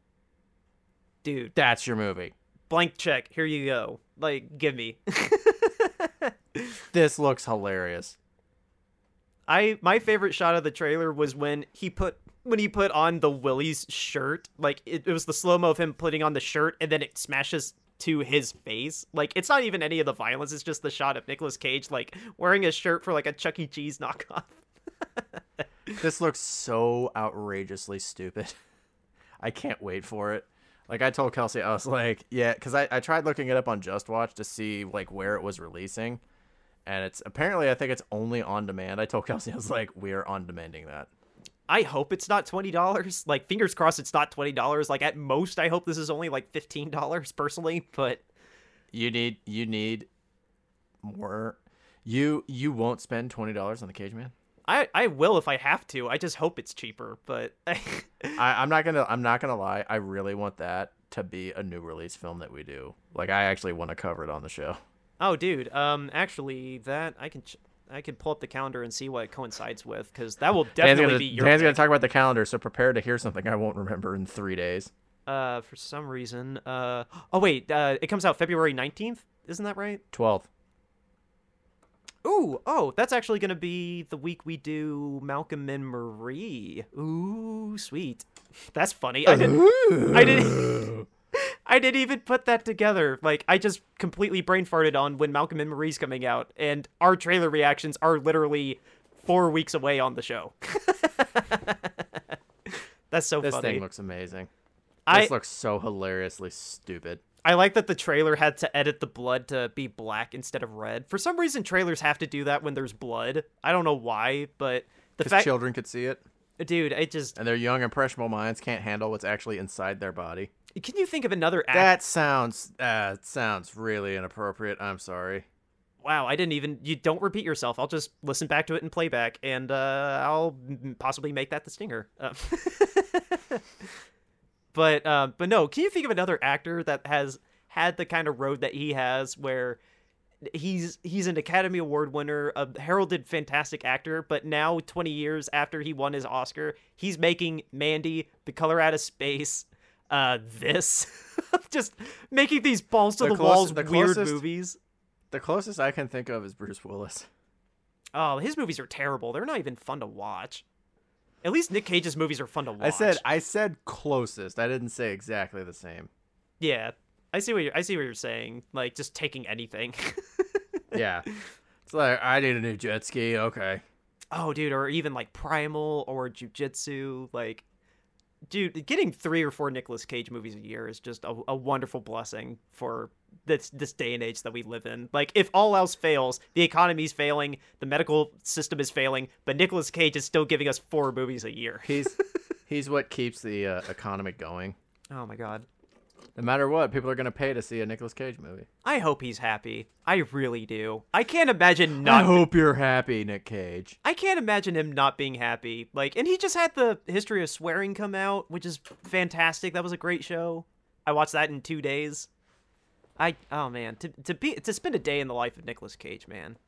Dude, That's your movie. blank check. Here you go. Like, give me. This looks hilarious. I my favorite shot of the trailer was when he put when he put on the Willy's shirt. Like it, it was the slow mo of him putting on the shirt, and then it smashes to his face. Like it's not even any of the violence. It's just the shot of Nicolas Cage like wearing a shirt for like a Chuck E. Cheese knockoff. This looks so outrageously stupid. I can't wait for it. Like I told Kelsey, I was like, yeah, because I, I tried looking it up on Just Watch to see like where it was releasing, and it's apparently I think it's only on demand. I told Kelsey, I was like, we are on demanding that. I hope it's not twenty dollars. Like fingers crossed, it's not twenty dollars. Like at most, I hope this is only like fifteen dollars personally. But You need you need more. You you won't spend twenty dollars on the Cage Man. I I will if I have to. I just hope it's cheaper. But I, I'm not gonna I'm not gonna lie. I really want that to be a new release film that we do. Like I actually want to cover it on the show. oh, dude, um, actually, that I can. Ch- I can pull up the calendar and see what it coincides with, because that will definitely gonna, be your. Dan's gonna talk about the calendar, so prepare to hear something I won't remember in three days. Uh, for some reason, uh, oh wait, uh, it comes out February nineteenth. Isn't that right? Twelve. Ooh, oh, that's actually gonna be the week we do Malcolm and Marie. Ooh, sweet. That's funny. I didn't. I didn't. I didn't even put that together. Like, I just completely brain farted on when Malcolm and Marie's coming out, and our trailer reactions are literally four weeks away on the show. That's so This funny. This thing looks amazing. I This looks so hilariously stupid. I like that the trailer had to edit the blood to be black instead of red. For some reason, trailers have to do that when there's blood. I don't know why, but the fact, children could see it, dude, it just. and their young impressionable minds can't handle what's actually inside their body. Can you think of another act? That sounds uh, sounds really inappropriate. I'm sorry. wow, I didn't even. You don't repeat yourself. I'll just listen back to it in playback, and uh, I'll possibly make that the stinger. Uh, but uh, but no, can you think of another actor that has had the kind of road that he has, where he's he's an Academy Award winner, a heralded fantastic actor, but now 20 years after he won his Oscar, he's making Mandy, The Color Out of Space, uh, this, just making these balls to The the, close- walls the weird closest- movies. The closest I can think of is Bruce Willis. Oh, his movies are terrible. They're not even fun to watch. At least Nick Cage's movies are fun to watch. I said I said closest. I didn't say exactly the same. yeah. I see what you're. I see what you're saying. Like just taking anything. Yeah. It's like I need a new jet ski. Okay. oh, dude, or even like Primal or Jiu Jitsu. Like, dude, getting three or four Nicolas Cage movies a year is just a, a wonderful blessing for this this day and age that we live in. Like, if all else fails, the economy's failing, the medical system is failing, but Nicolas Cage is still giving us four movies a year. He's he's what keeps the uh, economy going. Oh my god. No matter what, people are gonna pay to see a Nicolas Cage movie. I hope he's happy. I really do. I can't imagine not. I hope you're happy, Nick Cage. I can't imagine him not being happy. Like, and he just had the history of swearing come out, which is fantastic. That was a great show. I watched that in two days. I oh man, to to be to spend a day in the life of Nicolas Cage, man.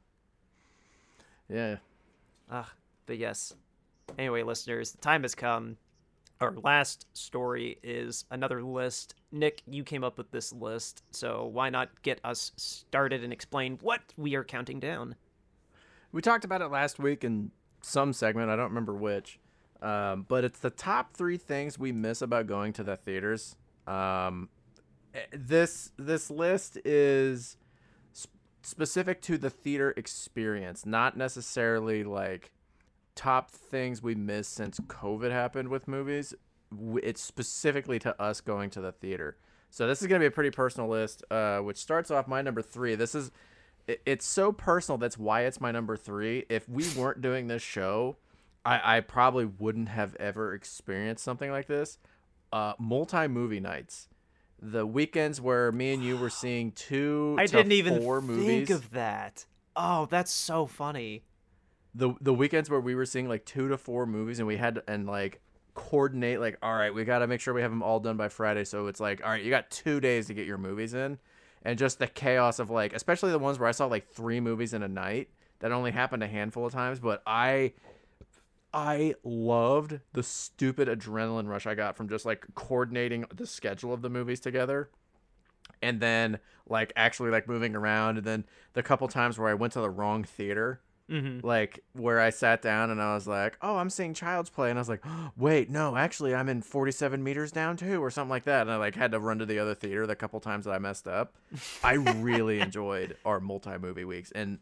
Yeah. Ugh. But yes. Anyway, listeners, the time has come. Our last story is another list. Nick, you came up with this list, so why not get us started and explain what we are counting down? We talked about it last week in some segment. I don't remember which. Um, but it's the top three things we miss about going to the theaters. Um, this this list is sp- specific to the theater experience, not necessarily like top things we missed since COVID happened with movies. It's specifically to us going to the theater. So this is gonna be a pretty personal list, uh, which starts off my number three. This is it- it's so personal. That's why it's my number three. If we weren't doing this show, I, I probably wouldn't have ever experienced something like this. Uh, multi movie nights, the weekends where me and you were seeing two, I didn't even four think movies. of that. Oh, that's so funny. the the weekends where we were seeing like two to four movies, and we had to, and like coordinate. Like, all right, we got to make sure we have them all done by Friday. So it's like, all right, you got two days to get your movies in, and just the chaos of like, especially the ones where I saw like three movies in a night. That only happened a handful of times, but I I loved the stupid adrenaline rush I got from just like coordinating the schedule of the movies together and then like actually like moving around and then the couple times where I went to the wrong theater Mm-hmm. like where I sat down and I was like, "Oh, I'm seeing Child's Play," and I was like, oh, "Wait, no, actually, I'm in 47 meters down too, or something like that." And I like had to run to the other theater the couple times that I messed up. I really enjoyed our multi movie weeks, and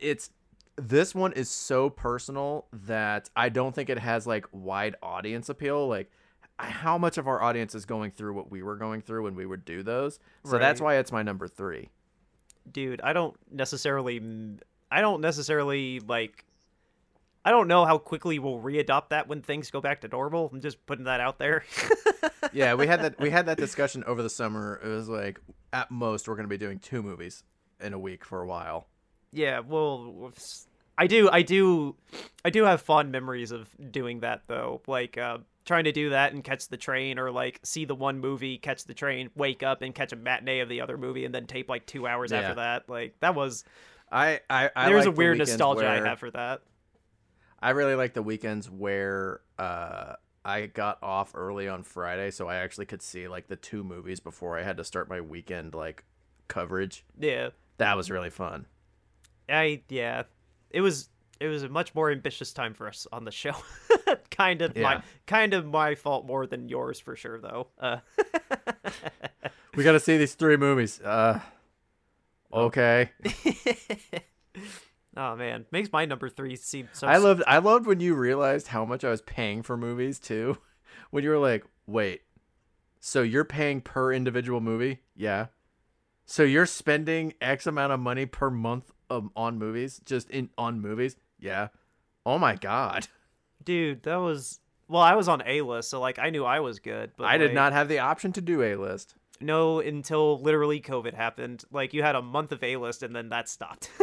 it's this one is so personal that I don't think it has like wide audience appeal. Like, how much of our audience is going through what we were going through when we would do those? So that's why it's my number three. Dude, I don't necessarily. I don't necessarily like. I don't know how quickly we'll readopt that when things go back to normal. I'm just putting that out there. yeah, we had that we had that discussion over the summer. It was like at most we're going to be doing two movies in a week for a while. yeah, well, I do, I do, I do have fond memories of doing that though. Like uh, trying to do that and catch the train, or like see the one movie, catch the train, wake up and catch a matinee of the other movie, and then tape like two hours Yeah. after that. Like that was I I, I there's a the weird weekends nostalgia where- I have for that. I really like the weekends where uh I got off early on Friday, so I actually could see like the two movies before I had to start my weekend like coverage. Yeah, That was really fun. I yeah, it was it was a much more ambitious time for us on the show. kind of my kind of my fault more than yours for sure though. Uh, We got to see these three movies. Uh okay. oh man, makes my number three seem so. I loved I loved when you realized how much I was paying for movies too. When you were like, "Wait. So you're paying per individual movie?" Yeah. So you're spending X amount of money per month um, on movies, just in on movies? Yeah. Oh my god. dude. That was well, I was on a list, so like I knew I was good, but I did not have the option to do a list. No, until literally COVID happened. Like you had a month of a list, and then that stopped.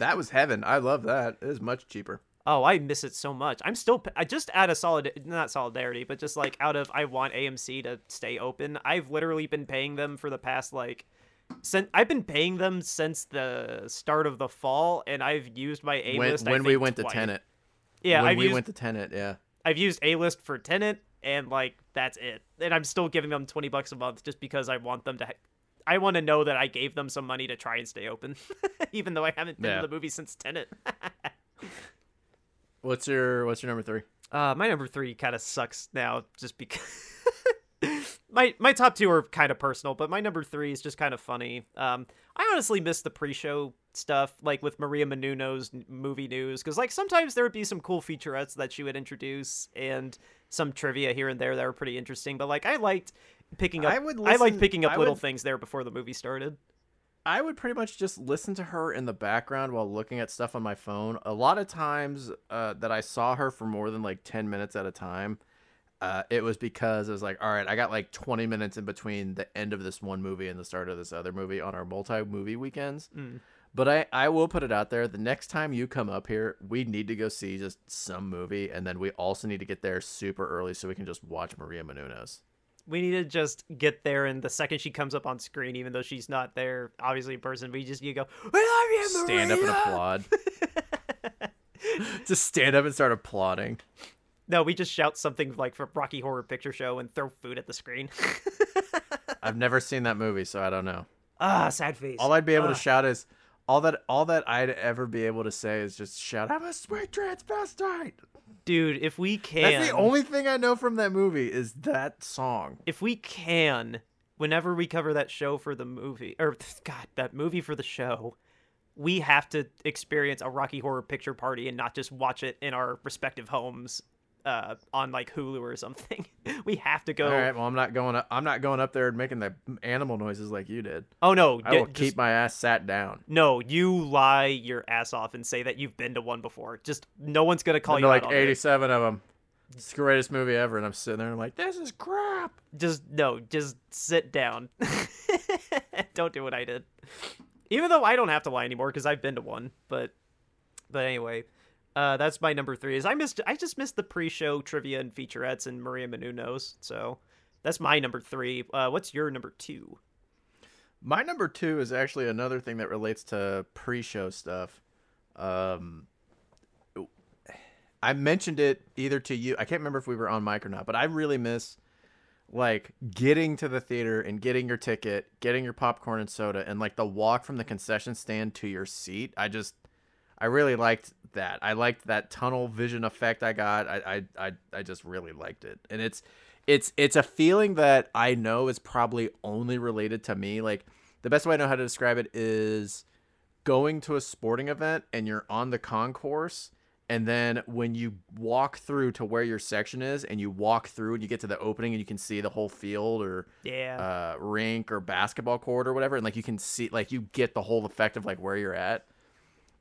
That was heaven. I love that. It is much cheaper. Oh, I miss it so much. I'm still I just out of solid not solidarity, but just like out of I want AMC to stay open. I've literally been paying them for the past like since I've been paying them since the start of the fall, and I've used my A When list when we went to Tenet, Yeah, when I've we used went to Tenet, yeah. I've used A list for Tenet, and like that's it. And I'm still giving them 20 bucks a month just because I want them to ha- I want to know that I gave them some money to try and stay open, even though I haven't been Yeah. to the movie since Tenet. What's your What's your number three? Uh, my number three kind of sucks now, just because my my top two are kind of personal, but my number three is just kind of funny. Um, I honestly miss the pre-show stuff, like with Maria Menounos movie news, because like sometimes there would be some cool featurettes that she would introduce and some trivia here and there that were pretty interesting. But like I liked picking up, I would I liked picking up I little would- things there before the movie started. I would pretty much just listen to her in the background while looking at stuff on my phone. A lot of times uh, that I saw her for more than like 10 minutes at a time, uh, it was because it was like, all right, I got like 20 minutes in between the end of this one movie and the start of this other movie on our multi movie weekends. Mm. But I, I will put it out there. The next time you come up here, we need to go see just some movie. And then we also need to get there super early so we can just watch Maria Menounos. We need to just get there, and the second she comes up on screen, even though she's not there, obviously in person, we just need to go. You, Stand up and applaud. just stand up and start applauding. No, we just shout something like from Rocky Horror Picture Show and throw food at the screen. I've never seen that movie, so I don't know. ah, sad face. All I'd be able Ah. to shout is all that all that I'd ever be able to say is just shout, "I'm a sweet transvestite." Dude, if we can, That's the only thing I know from that movie is that song. if we can, whenever we cover that show for the movie, or God, that movie for the show, we have to experience a Rocky Horror Picture Party and not just watch it in our respective homes, uh, on like Hulu or something. we have to go. All right, well, I'm not going up. I'm not going up there and making the animal noises like you did. Oh no, I will just- keep my ass sat down. No, you lie your ass off and say that you've been to one before. Just no one's gonna call you out like on it. 87 of them. It's the greatest movie ever, and I'm sitting there and I'm like, this is crap. Just no, just sit down. don't do what I did. Even though I don't have to lie anymore because I've been to one. But but anyway, uh, that's my number three. Is I missed I just missed the pre-show trivia and featurettes and Maria Menounos. So that's my number three. Uh, what's your number two? My number two is actually another thing that relates to pre-show stuff. Um, I mentioned it either to you. I can't remember if we were on mic or not, but I really miss like getting to the theater and getting your ticket, getting your popcorn and soda, and like the walk from the concession stand to your seat. I just, I really liked that. I liked that tunnel vision effect I got. I, I, I, I just really liked it, and it's, it's, it's a feeling that I know is probably only related to me. Like the best way I know how to describe it is going to a sporting event and you're on the concourse and then when you walk through to where your section is and you walk through and you get to the opening and you can see the whole field or Yeah. uh, rink or basketball court or whatever and like you can see like you get the whole effect of like where you're at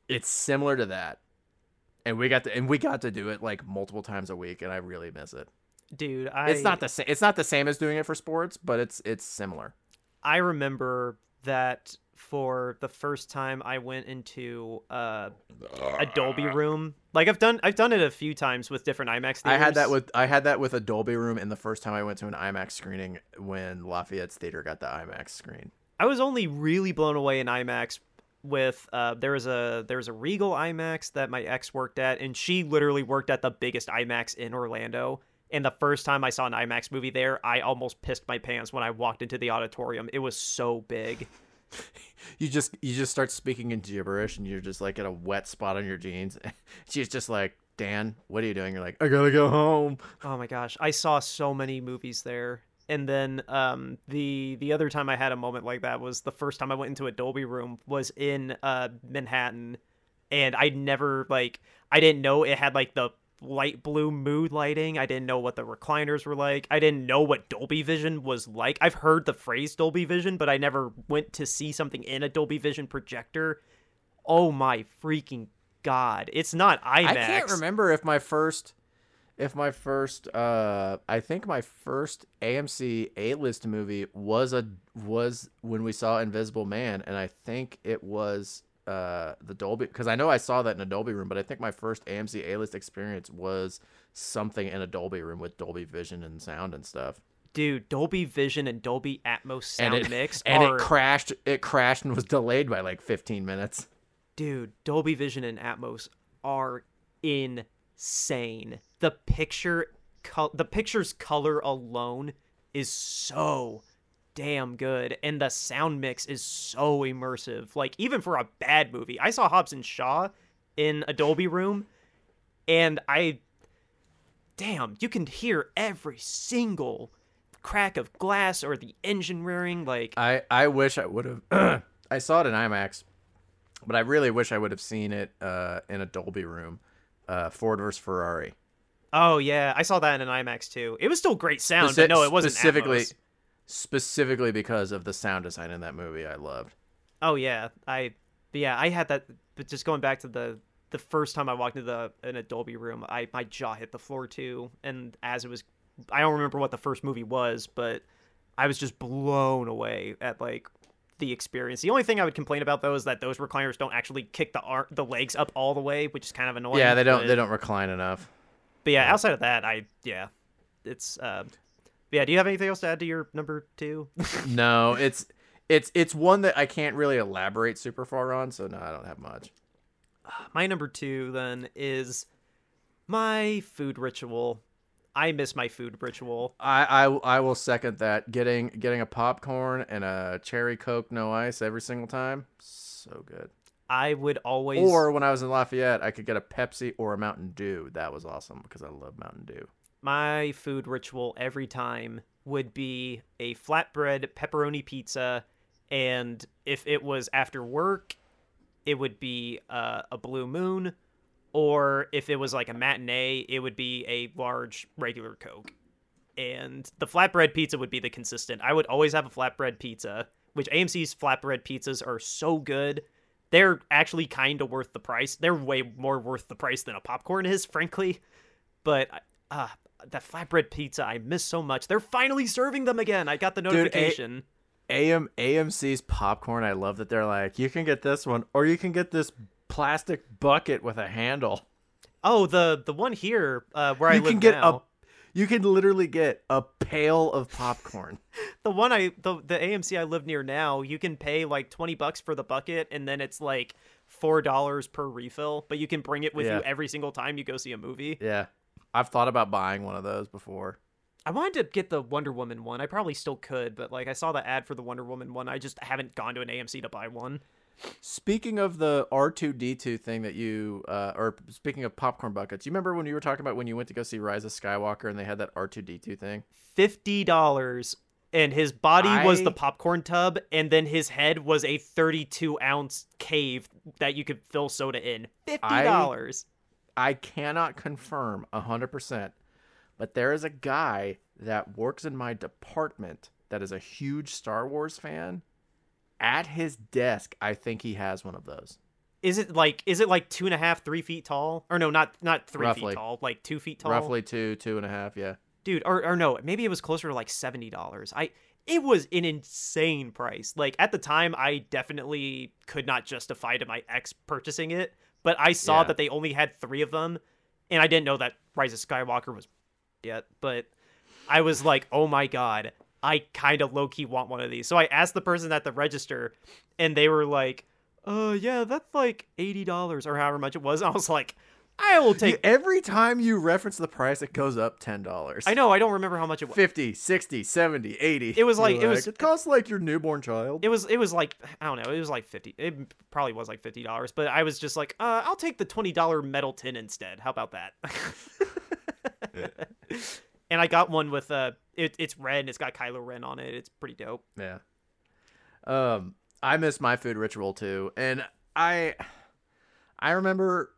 it's similar to that and we got to and we got to do it like multiple times a week and i really miss it Dude, I it's not the same it's not the same as doing it for sports but it's it's similar I remember that for the first time I went into uh, a Dolby room. Like I've done, I've done it a few times with different IMAX. Theaters. I had that with I had that with a Dolby room in the first time I went to an IMAX screening when Lafayette's theater got the IMAX screen. I was only really blown away in IMAX with uh, there was a there was a Regal IMAX that my ex worked at, and she literally worked at the biggest IMAX in Orlando. And the first time I saw an IMAX movie there, I almost pissed my pants when I walked into the auditorium. It was so big. You just you just start speaking in gibberish and you're just like at a wet spot on your jeans. She's just like, Dan, what are you doing? You're like, I gotta go home. Oh my gosh, I saw so many movies there. And then um, the the other time I had a moment like that was the first time I went into a Dolby room was in uh, Manhattan, and I never like I didn't know it had like the light blue mood lighting. I didn't know what the recliners were like. I didn't know what Dolby Vision was like. I've heard the phrase Dolby Vision, but I never went to see something in a Dolby Vision projector. Oh my freaking god! It's not IMAX. I can't remember if my first if my first uh I think my first AMC A-list movie was a was when we saw Invisible Man and I think it was uh the Dolby because I know I saw that in a Dolby room but I think my first AMC A-list experience was something in a Dolby room with Dolby Vision and sound and stuff. dude dolby vision and dolby atmos sound and it mix and are it crashed it crashed and was delayed by like 15 minutes. dude dolby vision and atmos are insane the picture col- the picture's color alone is so damn good and the sound mix is so immersive like even for a bad movie i saw hobbs and shaw in a dolby room and i damn you can hear every single crack of glass or the engine rearing like I I wish I would have. I saw it in IMAX, but I really wish I would have seen it uh, in a Dolby room. Uh, Ford versus Ferrari. Oh yeah i saw that in an imax too it was still great sound Speci- but no it wasn't specifically Atmos. specifically because of the sound design in that movie. I loved. Oh yeah, I yeah I had that. But just going back to the the first time I walked into the in a Dolby room, I my jaw hit the floor too. And as it was, I don't remember what the first movie was, but I was just blown away at like the experience. The only thing I would complain about though is that those recliners don't actually kick the ar- the legs up all the way, which is kind of annoying. yeah, they don't But, they don't recline enough. But yeah, outside of that, I yeah, it's uh, yeah. Do you have anything else to add to your number two? no, it's it's it's one that I can't really elaborate super far on. So no, I don't have much. my number two then is my food ritual. I miss my food ritual. I, I I will second that. Getting getting a popcorn and a cherry coke, no ice every single time, so good. I would always Or when I was in Lafayette, I could get a Pepsi or a Mountain Dew. That was awesome because I love Mountain Dew. my food ritual every time would be a flatbread pepperoni pizza and if it was after work it would be uh, a blue moon or if it was like a matinee it would be a large regular coke and the flatbread pizza would be the consistent i would always have a flatbread pizza which amc's flatbread pizzas are so good they're actually kind of worth the price they're way more worth the price than a popcorn is frankly but uh, that flatbread pizza I miss so much. They're finally serving them again. I got the A- notification. AM AMC's popcorn. I love that they're like, you can get this one, or you can get this plastic bucket with a handle. oh, the the one here uh, where I you live can get now. a, you can literally get a pail of popcorn. The one I the the AMC I live near now, you can pay like twenty bucks for the bucket, and then it's like four dollars per refill. But you can bring it with Yeah. you every single time you go see a movie. yeah, I've thought about buying one of those before. I wanted to get the Wonder Woman one. I probably still could, but like I saw the ad for the Wonder Woman one. I just haven't gone to an AMC to buy one. Speaking of the R two D two thing that you, uh, or speaking of popcorn buckets, you remember when you were talking about when you went to go see Rise of Skywalker and they had that R two D two thing? fifty dollars, and his body was the popcorn tub, and then his head was a thirty-two ounce cave that you could fill soda in. Fifty dollars. I cannot confirm hundred percent, but there is a guy that works in my department that is a huge Star Wars fan. At his desk, I think he has one of those. Is it like is it like two and a half, three feet tall? Or no, not not three Roughly. feet tall, like two feet tall. Roughly two, two and a half, yeah. dude. Or or no, maybe it was closer to like seventy dollars. I it was an insane price. Like at the time, I definitely could not justify to my ex purchasing it, but I saw Yeah. that they only had three of them, and I didn't know that Rise of Skywalker was yet. But I was like, oh my god, I kind of low key want one of these. So I asked the person at the register, and they were like, uh, yeah, that's like eighty dollars or however much it was. I was like, I will take. Every time you reference the price, it goes up $10. I know I don't remember how much it was. 50, 60, 70, 80. It was You're like- it was- it costs like your newborn child. It was it was like I don't know. It was like fifty. It probably was like fifty dollars. But I was just like, uh, I'll take the twenty dollar metal tin instead. How about that? and I got one with uh, it, it's red. and It's got Kylo Ren on it. It's pretty dope. Yeah. Um, I miss my food ritual too, and I, I remember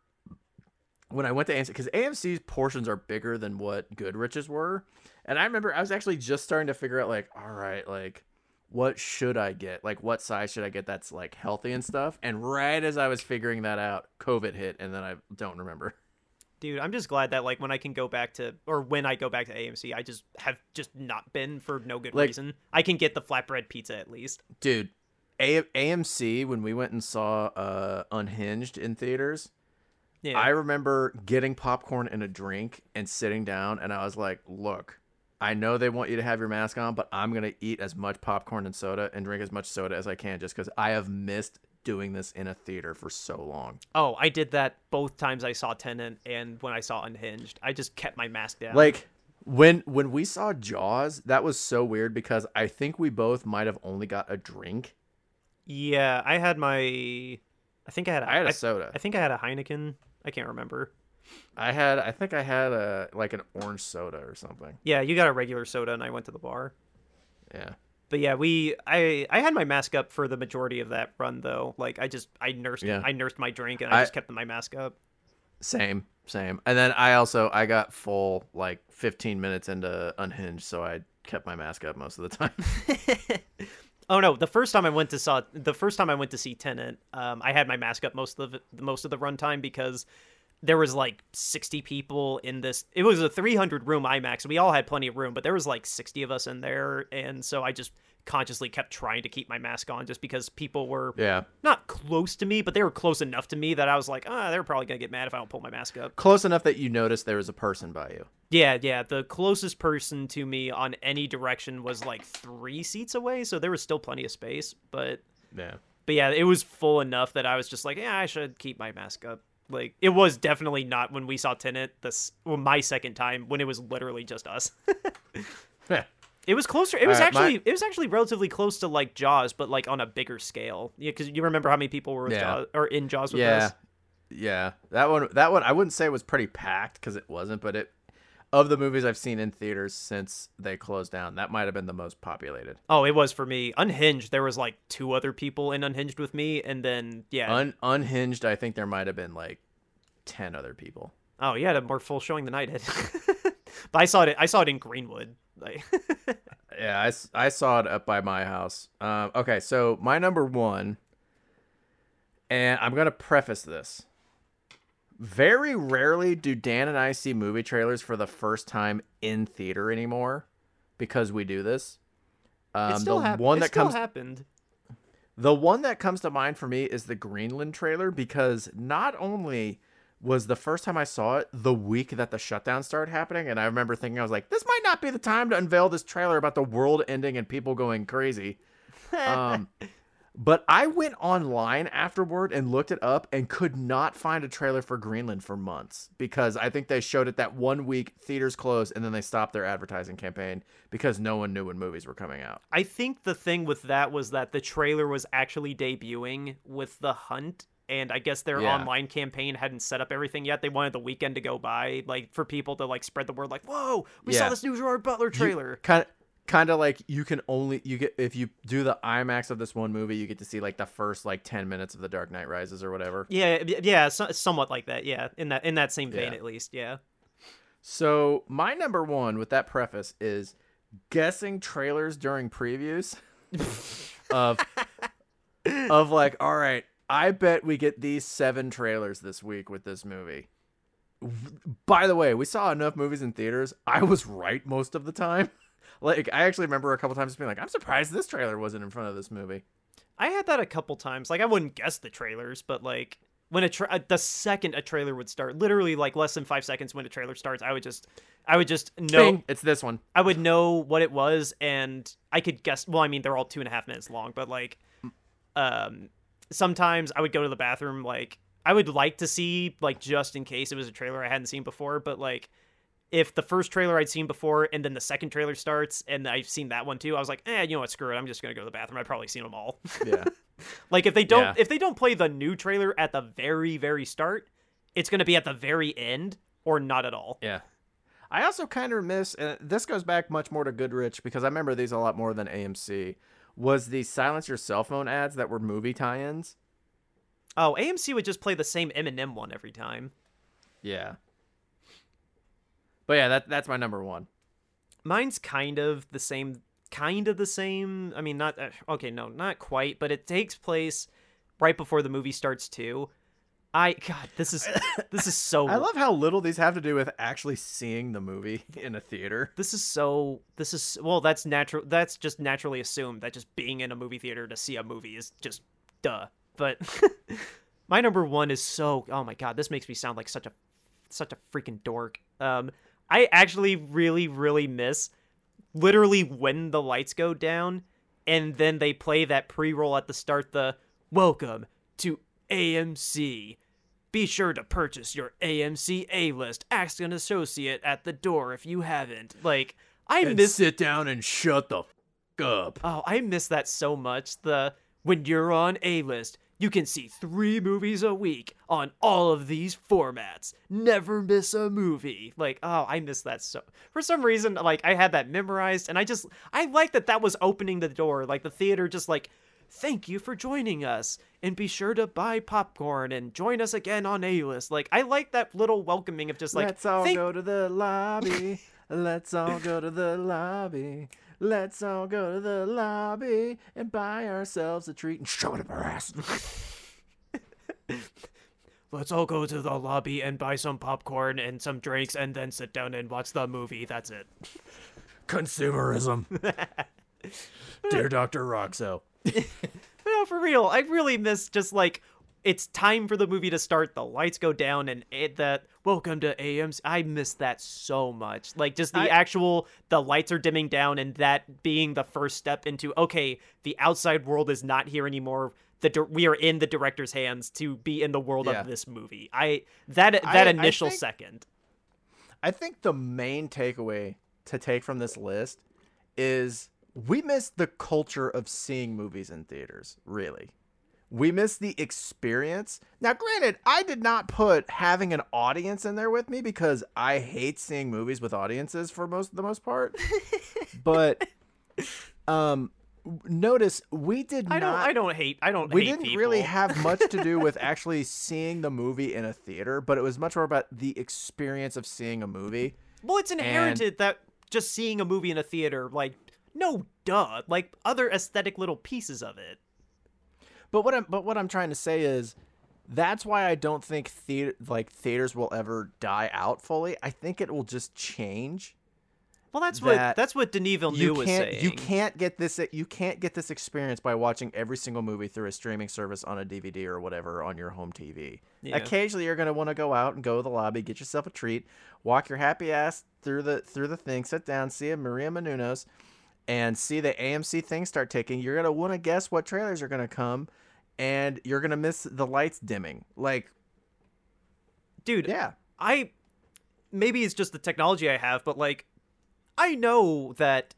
when I went to AMC because AMC's portions are bigger than what Goodrich's were, and I remember I was actually just starting to figure out like, all right, like. What should I get? Like, what size should I get that's like healthy and stuff? And right as I was figuring that out, COVID hit, and then I don't remember. Dude, I'm just glad that like when I can go back to or when I go back to AMC, I just have just not been for no good Like- reason. I can get the flatbread pizza at least. Dude, A- AMC when we went and saw uh, Unhinged in theaters, Yeah. I remember getting popcorn and a drink and sitting down, and I was like, "Look, I know they want you to have your mask on, but I'm gonna eat as much popcorn and soda and drink as much soda as I can, just because I have missed doing this in a theater for so long." oh, I did that both times I saw Tenet and when I saw Unhinged. I just kept my mask down. Like, When when we saw Jaws, that was so weird because I think we both might have only got a drink. Yeah, I had my. I think I had. A, I had a I, soda. I think I had a Heineken. I can't remember. I had I think I had a like an orange soda or something. Yeah, you got a regular soda, and I went to the bar. Yeah. But yeah, we I I had my mask up for the majority of that run though. Like I just I nursed Yeah. I nursed my drink and I, I- just kept my mask up. Same, same. And then I also I got full like 15 minutes into Unhinged, so I kept my mask up most of the time. Oh no, the first time I went to saw the first time I went to see Tenet, um, I had my mask up most of the most of the runtime because there was like 60 people in this. It was a 300 room IMAX. And we all had plenty of room, but there was like 60 of us in there, and so I just consciously kept trying to keep my mask on just because people were yeah. not close to me, but they were close enough to me that I was like, ah, they're probably gonna get mad if I don't pull my mask up. Close enough that you noticed there was a person by you. Yeah, yeah. The closest person to me on any direction was like three seats away, so there was still plenty of space. But Yeah. but yeah, it was full enough that I was just like, yeah, I should keep my mask up. Like it was definitely not when we saw Tenet this well, my second time when it was literally just us. Yeah. It was closer. It was Alright, my- actually it was actually relatively close to like Jaws, but like on a bigger scale. Yeah, because you remember how many people were with Yeah. Jaws or in Jaws with Yeah. us. Yeah. That one that one I wouldn't say it was pretty packed cuz it wasn't, but it of the movies I've seen in theaters since they closed down, that might have been the most populated. Oh, it was for me. Unhinged, there was like two other people in Unhinged with me, and then yeah. Un- unhinged, I think there might have been like 10 other people. oh, yeah, a more full showing than I did. but I saw it. I saw it in Greenwood. Like, Yeah, I saw it up by my house. Um, okay, so my number one, and I'm going to preface this. Very rarely do Dan and I see movie trailers for the first time in theater anymore because we do this. Um, still, the hap- one that still comes happened. the one that comes to mind for me is the Greenland trailer because not only was the first time I saw it the week that the shutdown started happening, and I remember thinking I was like, this might not be the time to unveil this trailer about the world ending and people going crazy. Um, but I went online afterward and looked it up and could not find a trailer for Greenland for months because I think they showed it that one week, theaters closed, and then they stopped their advertising campaign because no one knew when movies were coming out. I think the thing with that was that the trailer was actually debuting with The Hunt, and I guess their Yeah. online campaign hadn't set up everything yet. They wanted the weekend to go by, like for people to like spread the word, like, "Whoa, we saw this new Gerard Butler trailer." kind of kind of like you can only you get if you do the IMAX of this one movie, you get to see like the first like 10 minutes of The Dark Knight Rises or whatever. Yeah, yeah, so, somewhat like that. Yeah, in that in that same vein, Yeah. at least. Yeah. So, my number 1 with that preface is guessing trailers during previews of of like, all right, I bet we get these 7 trailers this week with this movie. By the way, we saw enough movies in theaters. I was right most of the time. Like I actually remember a couple times being like, "I'm surprised this trailer wasn't in front of this movie." I had that a couple times. Like I wouldn't guess the trailers, but like when a tra- uh, the second a trailer would start, literally like less than five seconds when a trailer starts, I would just I would just know Bing, it's this one. I would know what it was, and I could guess. Well, I mean they're all two and a half minutes long, but like um sometimes I would go to the bathroom. Like I would like to see like just in case it was a trailer I hadn't seen before, but like. If the first trailer I'd seen before and then the second trailer starts and I've seen that one too, I was like, eh, you know what, screw it. I'm just gonna go to the bathroom. I've probably seen them all. Yeah. Like if they don't Yeah. if they don't play the new trailer at the very very start, it's going to be at the very end or not at all. Yeah. I also kind of miss, and this goes back much more to Goodrich because I remember these a lot more than AMC. Was the silence your cell phone ads that were movie tie-ins? Oh, AMC would just play the same Eminem one every time. Yeah. But yeah, that that's my number one. Mine's kind of the same kind of the same. I mean, not uh, okay, no, not quite, but it takes place right before the movie starts too. I god, this is this is so I love how little these have to do with actually seeing the movie in a theater. this is so this is well that's natural that's just naturally assumed that just being in a movie theater to see a movie is just duh but my number one is so oh my god this makes me sound like such a such a freaking dork um i actually really really miss literally when the lights go down and then they play that pre-roll at the start the welcome to amc Be sure to purchase your AMC A list. Ask an associate at the door if you haven't. Like, I And miss sit down and shut the f- up. Oh, I miss that so much. The when you're on A list, you can see three movies a week on all of these formats. Never miss a movie. Like, oh, I miss that so. For some reason, like I had that memorized, and I just I like that that was opening the door. Like the theater, just like. Thank you for joining us, and be sure to buy popcorn and join us again on A list. Like I like that little welcoming of just like Let's all thank- go to the lobby. Let's all go to the lobby. Let's all go to the lobby and buy ourselves a treat and shove it up our ass. Let's all go to the lobby and buy some popcorn and some drinks and then sit down and watch the movie. That's it. Consumerism. Dear Dr. Roxo. No, for real. I really miss just like it's time for the movie to start. The lights go down and it, that welcome to AMC. I miss that so much. Like just the I- actual the lights are dimming down and that being the first step into okay, the outside world is not here anymore. The we are in the director's hands to be in the world Yeah. of this movie. I that that I- I initial think- second. I think the main takeaway to take from this list is we miss the culture of seeing movies in theaters, really. We miss the experience. Now, granted, I did not put having an audience in there with me because I hate seeing movies with audiences for most the most part. but um notice we did I don't I don't hate I don't we didn't people. really have much to do with actually seeing the movie in a theater, but it was much more about the experience of seeing a movie. Well, it's inherited that just seeing a movie in a theater, like, no duh, like other aesthetic little pieces of it. But what I'm but what I'm trying to say is that's why I don't think theater like theaters will ever die out fully. I think it will just change. Well, that's what That that's what Denis Villeneuve You was can't saying. you can't get this you can't get this experience by watching every single movie through a streaming service on a DVD or whatever on your home TV. Yeah. Occasionally you're going to want to go out and go to the lobby, get yourself a treat, walk your happy ass through the through the thing, sit down, see a Maria Menounos and see the AMC thing start ticking. You're going to want to guess what trailers are going to come and you're going to miss the lights dimming. Like Dude, yeah. I maybe it's just the technology I have, but like I know that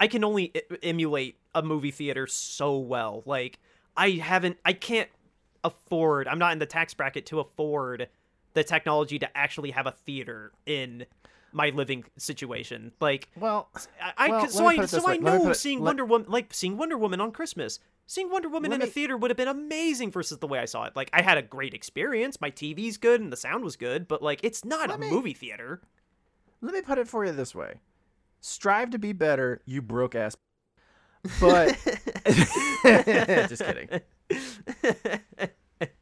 I can only I- emulate a movie theater so well. Like I haven't I can't afford I'm not in the tax bracket to afford the technology to actually have a theater in my living situation. Like Well, I, I Well, so I put it this so I way. Let me know it- seeing let- Wonder Woman like seeing Wonder Woman on Christmas. Seeing Wonder Woman Let in a theater would have been amazing versus the way I saw it. Like I had a great experience. My TV's good and the sound was good, but like it's not Let a me- movie theater. let me put it for you this way. Strive to be better, you broke ass. But just kidding.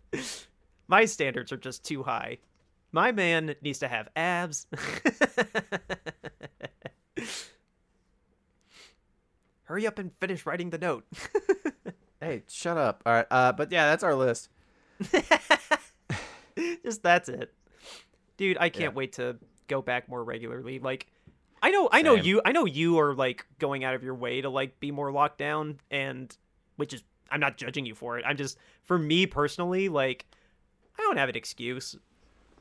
My standards are just too high. My man needs to have abs. Hurry up and finish writing the note. Hey, shut up. All right. Uh, but yeah, that's our list. just that's it. Dude, I can't Yeah. wait to go back more regularly. Like I know I know Same. you I know you are like going out of your way to like be more locked down and which is I'm not judging you for it. I'm just for me personally, like I don't have an excuse.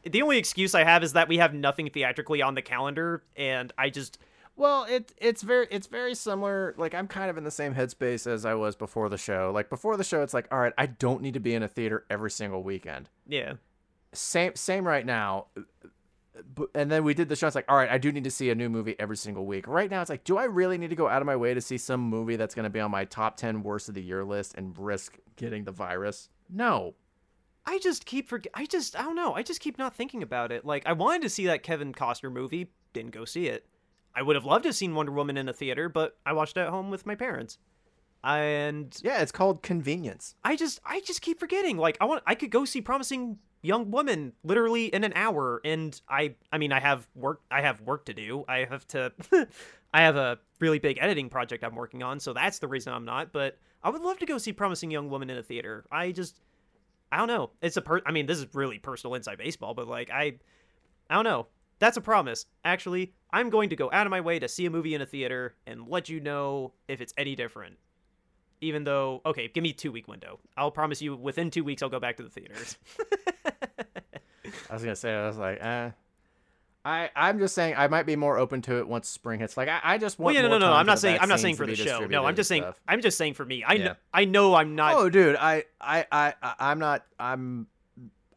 The only excuse I have is that we have nothing theatrically on the calendar and I just Well, it it's very it's very similar. Like I'm kind of in the same headspace as I was before the show. Like before the show, it's like, all right, I don't need to be in a theater every single weekend. yeah. Same same right now. And then we did the show. It's like, all right, I do need to see a new movie every single week. Right now, it's like, do I really need to go out of my way to see some movie that's going to be on my top ten worst of the year list and risk getting the virus? No. I just keep forget. I just I don't know. I just keep not thinking about it. Like I wanted to see that Kevin Costner movie, didn't go see it. I would have loved to have seen Wonder Woman in a theater, but I watched it at home with my parents. And Yeah, it's called convenience. I just I just keep forgetting. Like I want I could go see Promising Young Woman literally in an hour and I I mean I have work I have work to do. I have to I have a really big editing project I'm working on, so that's the reason I'm not, but I would love to go see Promising Young Woman in a theater. I just I don't know. It's a per I mean this is really personal inside baseball, but like I I don't know. That's a promise. Actually, I'm going to go out of my way to see a movie in a theater and let you know if it's any different even though okay give me two week window i'll promise you within two weeks i'll go back to the theaters I was gonna say I was like, eh. I I'm just saying I might be more open to it once spring hits. Like I, I just Well, want. yeah, no, more no, no. time I'm not saying. I'm not saying for the show. No, I'm just saying. stuff. I'm just saying for me. I Yeah. know. I know. I'm not. Oh, dude, I, I, I, I- I'm not. I'm.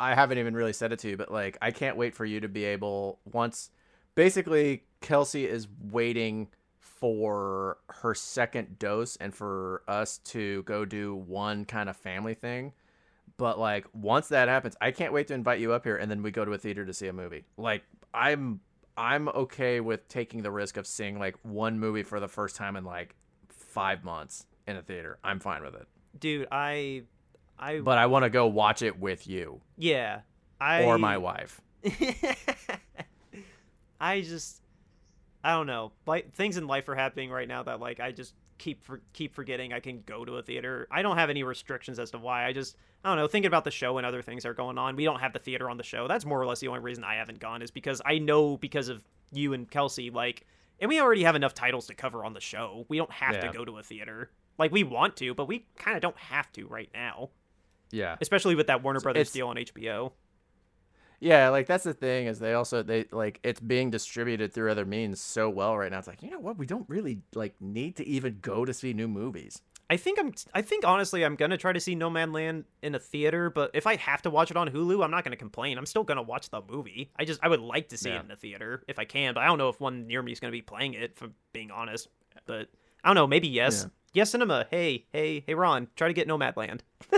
I haven't even really said it to you, but like, I can't wait for you to be able once. Basically, Kelsey is waiting for her second dose and for us to go do one kind of family thing. But like, once that happens, I can't wait to invite you up here, and then we go to a theater to see a movie. Like, I'm. I'm okay with taking the risk of seeing like one movie for the first time in like five months in a theater. I'm fine with it dude. I. I. but I want to go watch it with you yeah. I. or my wife. I just. I don't know. Like things in life are happening right now that like I just keep for, keep forgetting I can go to a theater. I don't have any restrictions as to why. I just I don't know. Thinking about the show and other things that are going on, we don't have the theater on the show. That's more or less the only reason I haven't gone is because I know because of you and Kelsey, like, and we already have enough titles to cover on the show. We don't have Yeah. to go to a theater. Like we want to, but we kind of don't have to right now, Yeah. especially with that Warner Brothers it's- deal on HBO. Yeah, like that's the thing is they also they like it's being distributed through other means so well right now. It's like, you know what? We don't really like need to even go to see new movies. I think I'm. I think honestly, I'm gonna try to see Nomadland in a theater. But if I have to watch it on Hulu, I'm not gonna complain. I'm still gonna watch the movie. I just I would like to see Yeah. it in a theater if I can. But I don't know if one near me is gonna be playing it. If I'm being honest, but I don't know. Maybe yes. Yeah. Yes, cinema. Hey, hey, hey, Ron. Try to get Nomadland.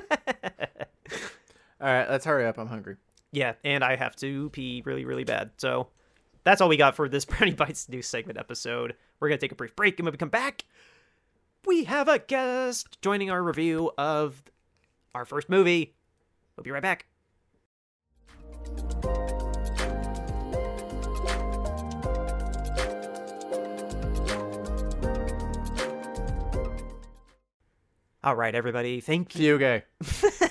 All right, let's hurry up. I'm hungry. Yeah, and I have to pee really, really bad. So that's all we got for this Brownie Bites news segment episode. We're gonna take a brief break, and when we come back, we have a guest joining our review of our first movie. We'll be right back. All right, everybody. Thank you. Fugue.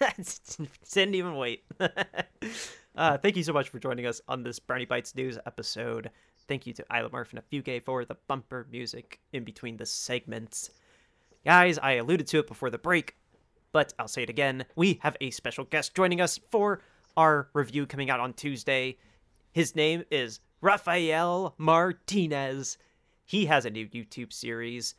Didn't even wait. uh, thank you so much for joining us on this Brownie Bites News episode. Thank you to Isla Murph and Fugue for the bumper music in between the segments. Guys, I alluded to it before the break, but I'll say it again. We have a special guest joining us for our review coming out on Tuesday. His name is Rafael Martinez. He has a new YouTube series.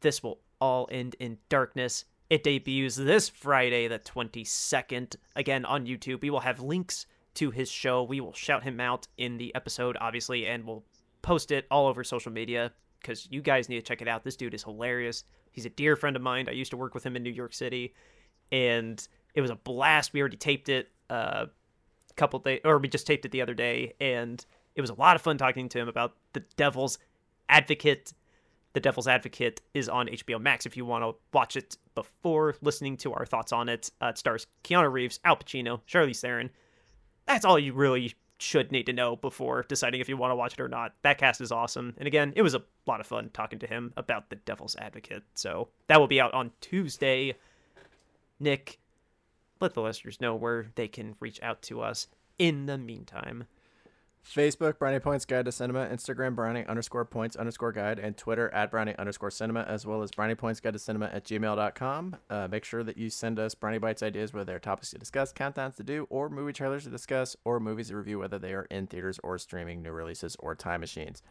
This will all end in darkness. It debuts this Friday, the 22nd, again on YouTube. We will have links to his show. We will shout him out in the episode, obviously, and we'll post it all over social media because you guys need to check it out. This dude is hilarious. He's a dear friend of mine. I used to work with him in New York City, and it was a blast. We already taped it uh, a couple days, or we just taped it the other day, and it was a lot of fun talking to him about the Devil's Advocate. The Devil's Advocate is on HBO Max if you want to watch it before listening to our thoughts on it. Uh, it stars Keanu Reeves, Al Pacino, Charlize Theron. That's all you really should need to know before deciding if you want to watch it or not. That cast is awesome. And again, it was a lot of fun talking to him about The Devil's Advocate. So that will be out on Tuesday. Nick, let the listeners know where they can reach out to us in the meantime. Facebook, Brownie Points Guide to Cinema, Instagram, Brownie underscore points underscore guide, and Twitter at Brownie underscore cinema, as well as Brownie Points Guide to Cinema at gmail.com. Uh, make sure that you send us Brownie Bites ideas, whether they're topics to discuss, countdowns to do, or movie trailers to discuss, or movies to review, whether they are in theaters or streaming, new releases, or time machines.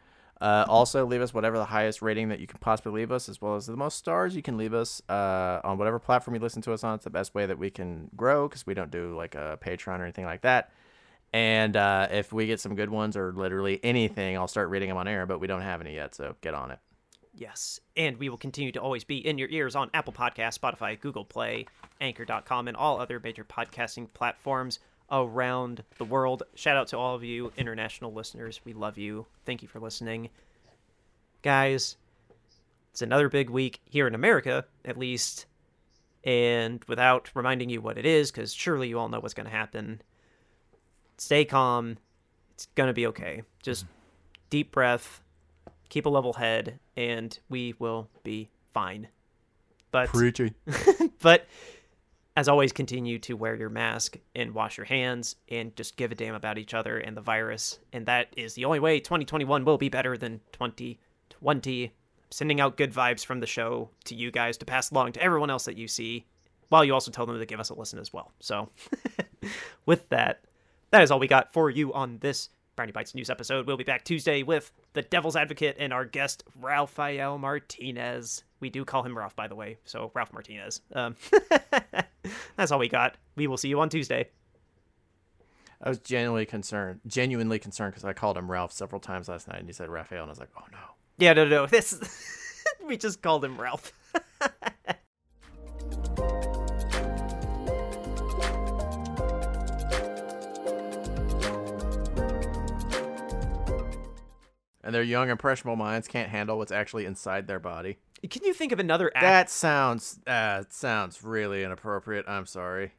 Uh, also, leave us whatever the highest rating that you can possibly leave us, as well as the most stars you can leave us uh, on whatever platform you listen to us on. It's the best way that we can grow because we don't do like a Patreon or anything like that. And uh, if we get some good ones or literally anything, I'll start reading them on air, but we don't have any yet, so get on it. Yes, and we will continue to always be in your ears on Apple Podcasts, Spotify, Google Play, Anchor.com, and all other major podcasting platforms around the world. Shout out to all of you international listeners. We love you. Thank you for listening. Guys, it's another big week here in America, at least. And without reminding you what it is, because surely you all know what's going to happen, stay calm. It's going to be okay. Just deep breath, keep a level head, and we will be fine. But Preachy. but as always, continue to wear your mask and wash your hands and just give a damn about each other and the virus. And that is the only way 2021 will be better than 2020. Sending out good vibes from the show to you guys to pass along to everyone else that you see, while you also tell them to give us a listen as well. So, with that, that is all we got for you on this Brownie Bites news episode. We'll be back Tuesday with the Devil's Advocate and our guest Raphael Martinez. We do call him Ralph, by the way. So Ralph Martinez. Um, that's all we got. We will see you on Tuesday. I was genuinely concerned, genuinely concerned because I called him Ralph several times last night, and he said Raphael, and I was like, oh no. Yeah, no, no, no. This we just called him Ralph. And their young, impressionable minds can't handle what's actually inside their body. Can you think of another act? That sounds uh, sounds really inappropriate. I'm sorry.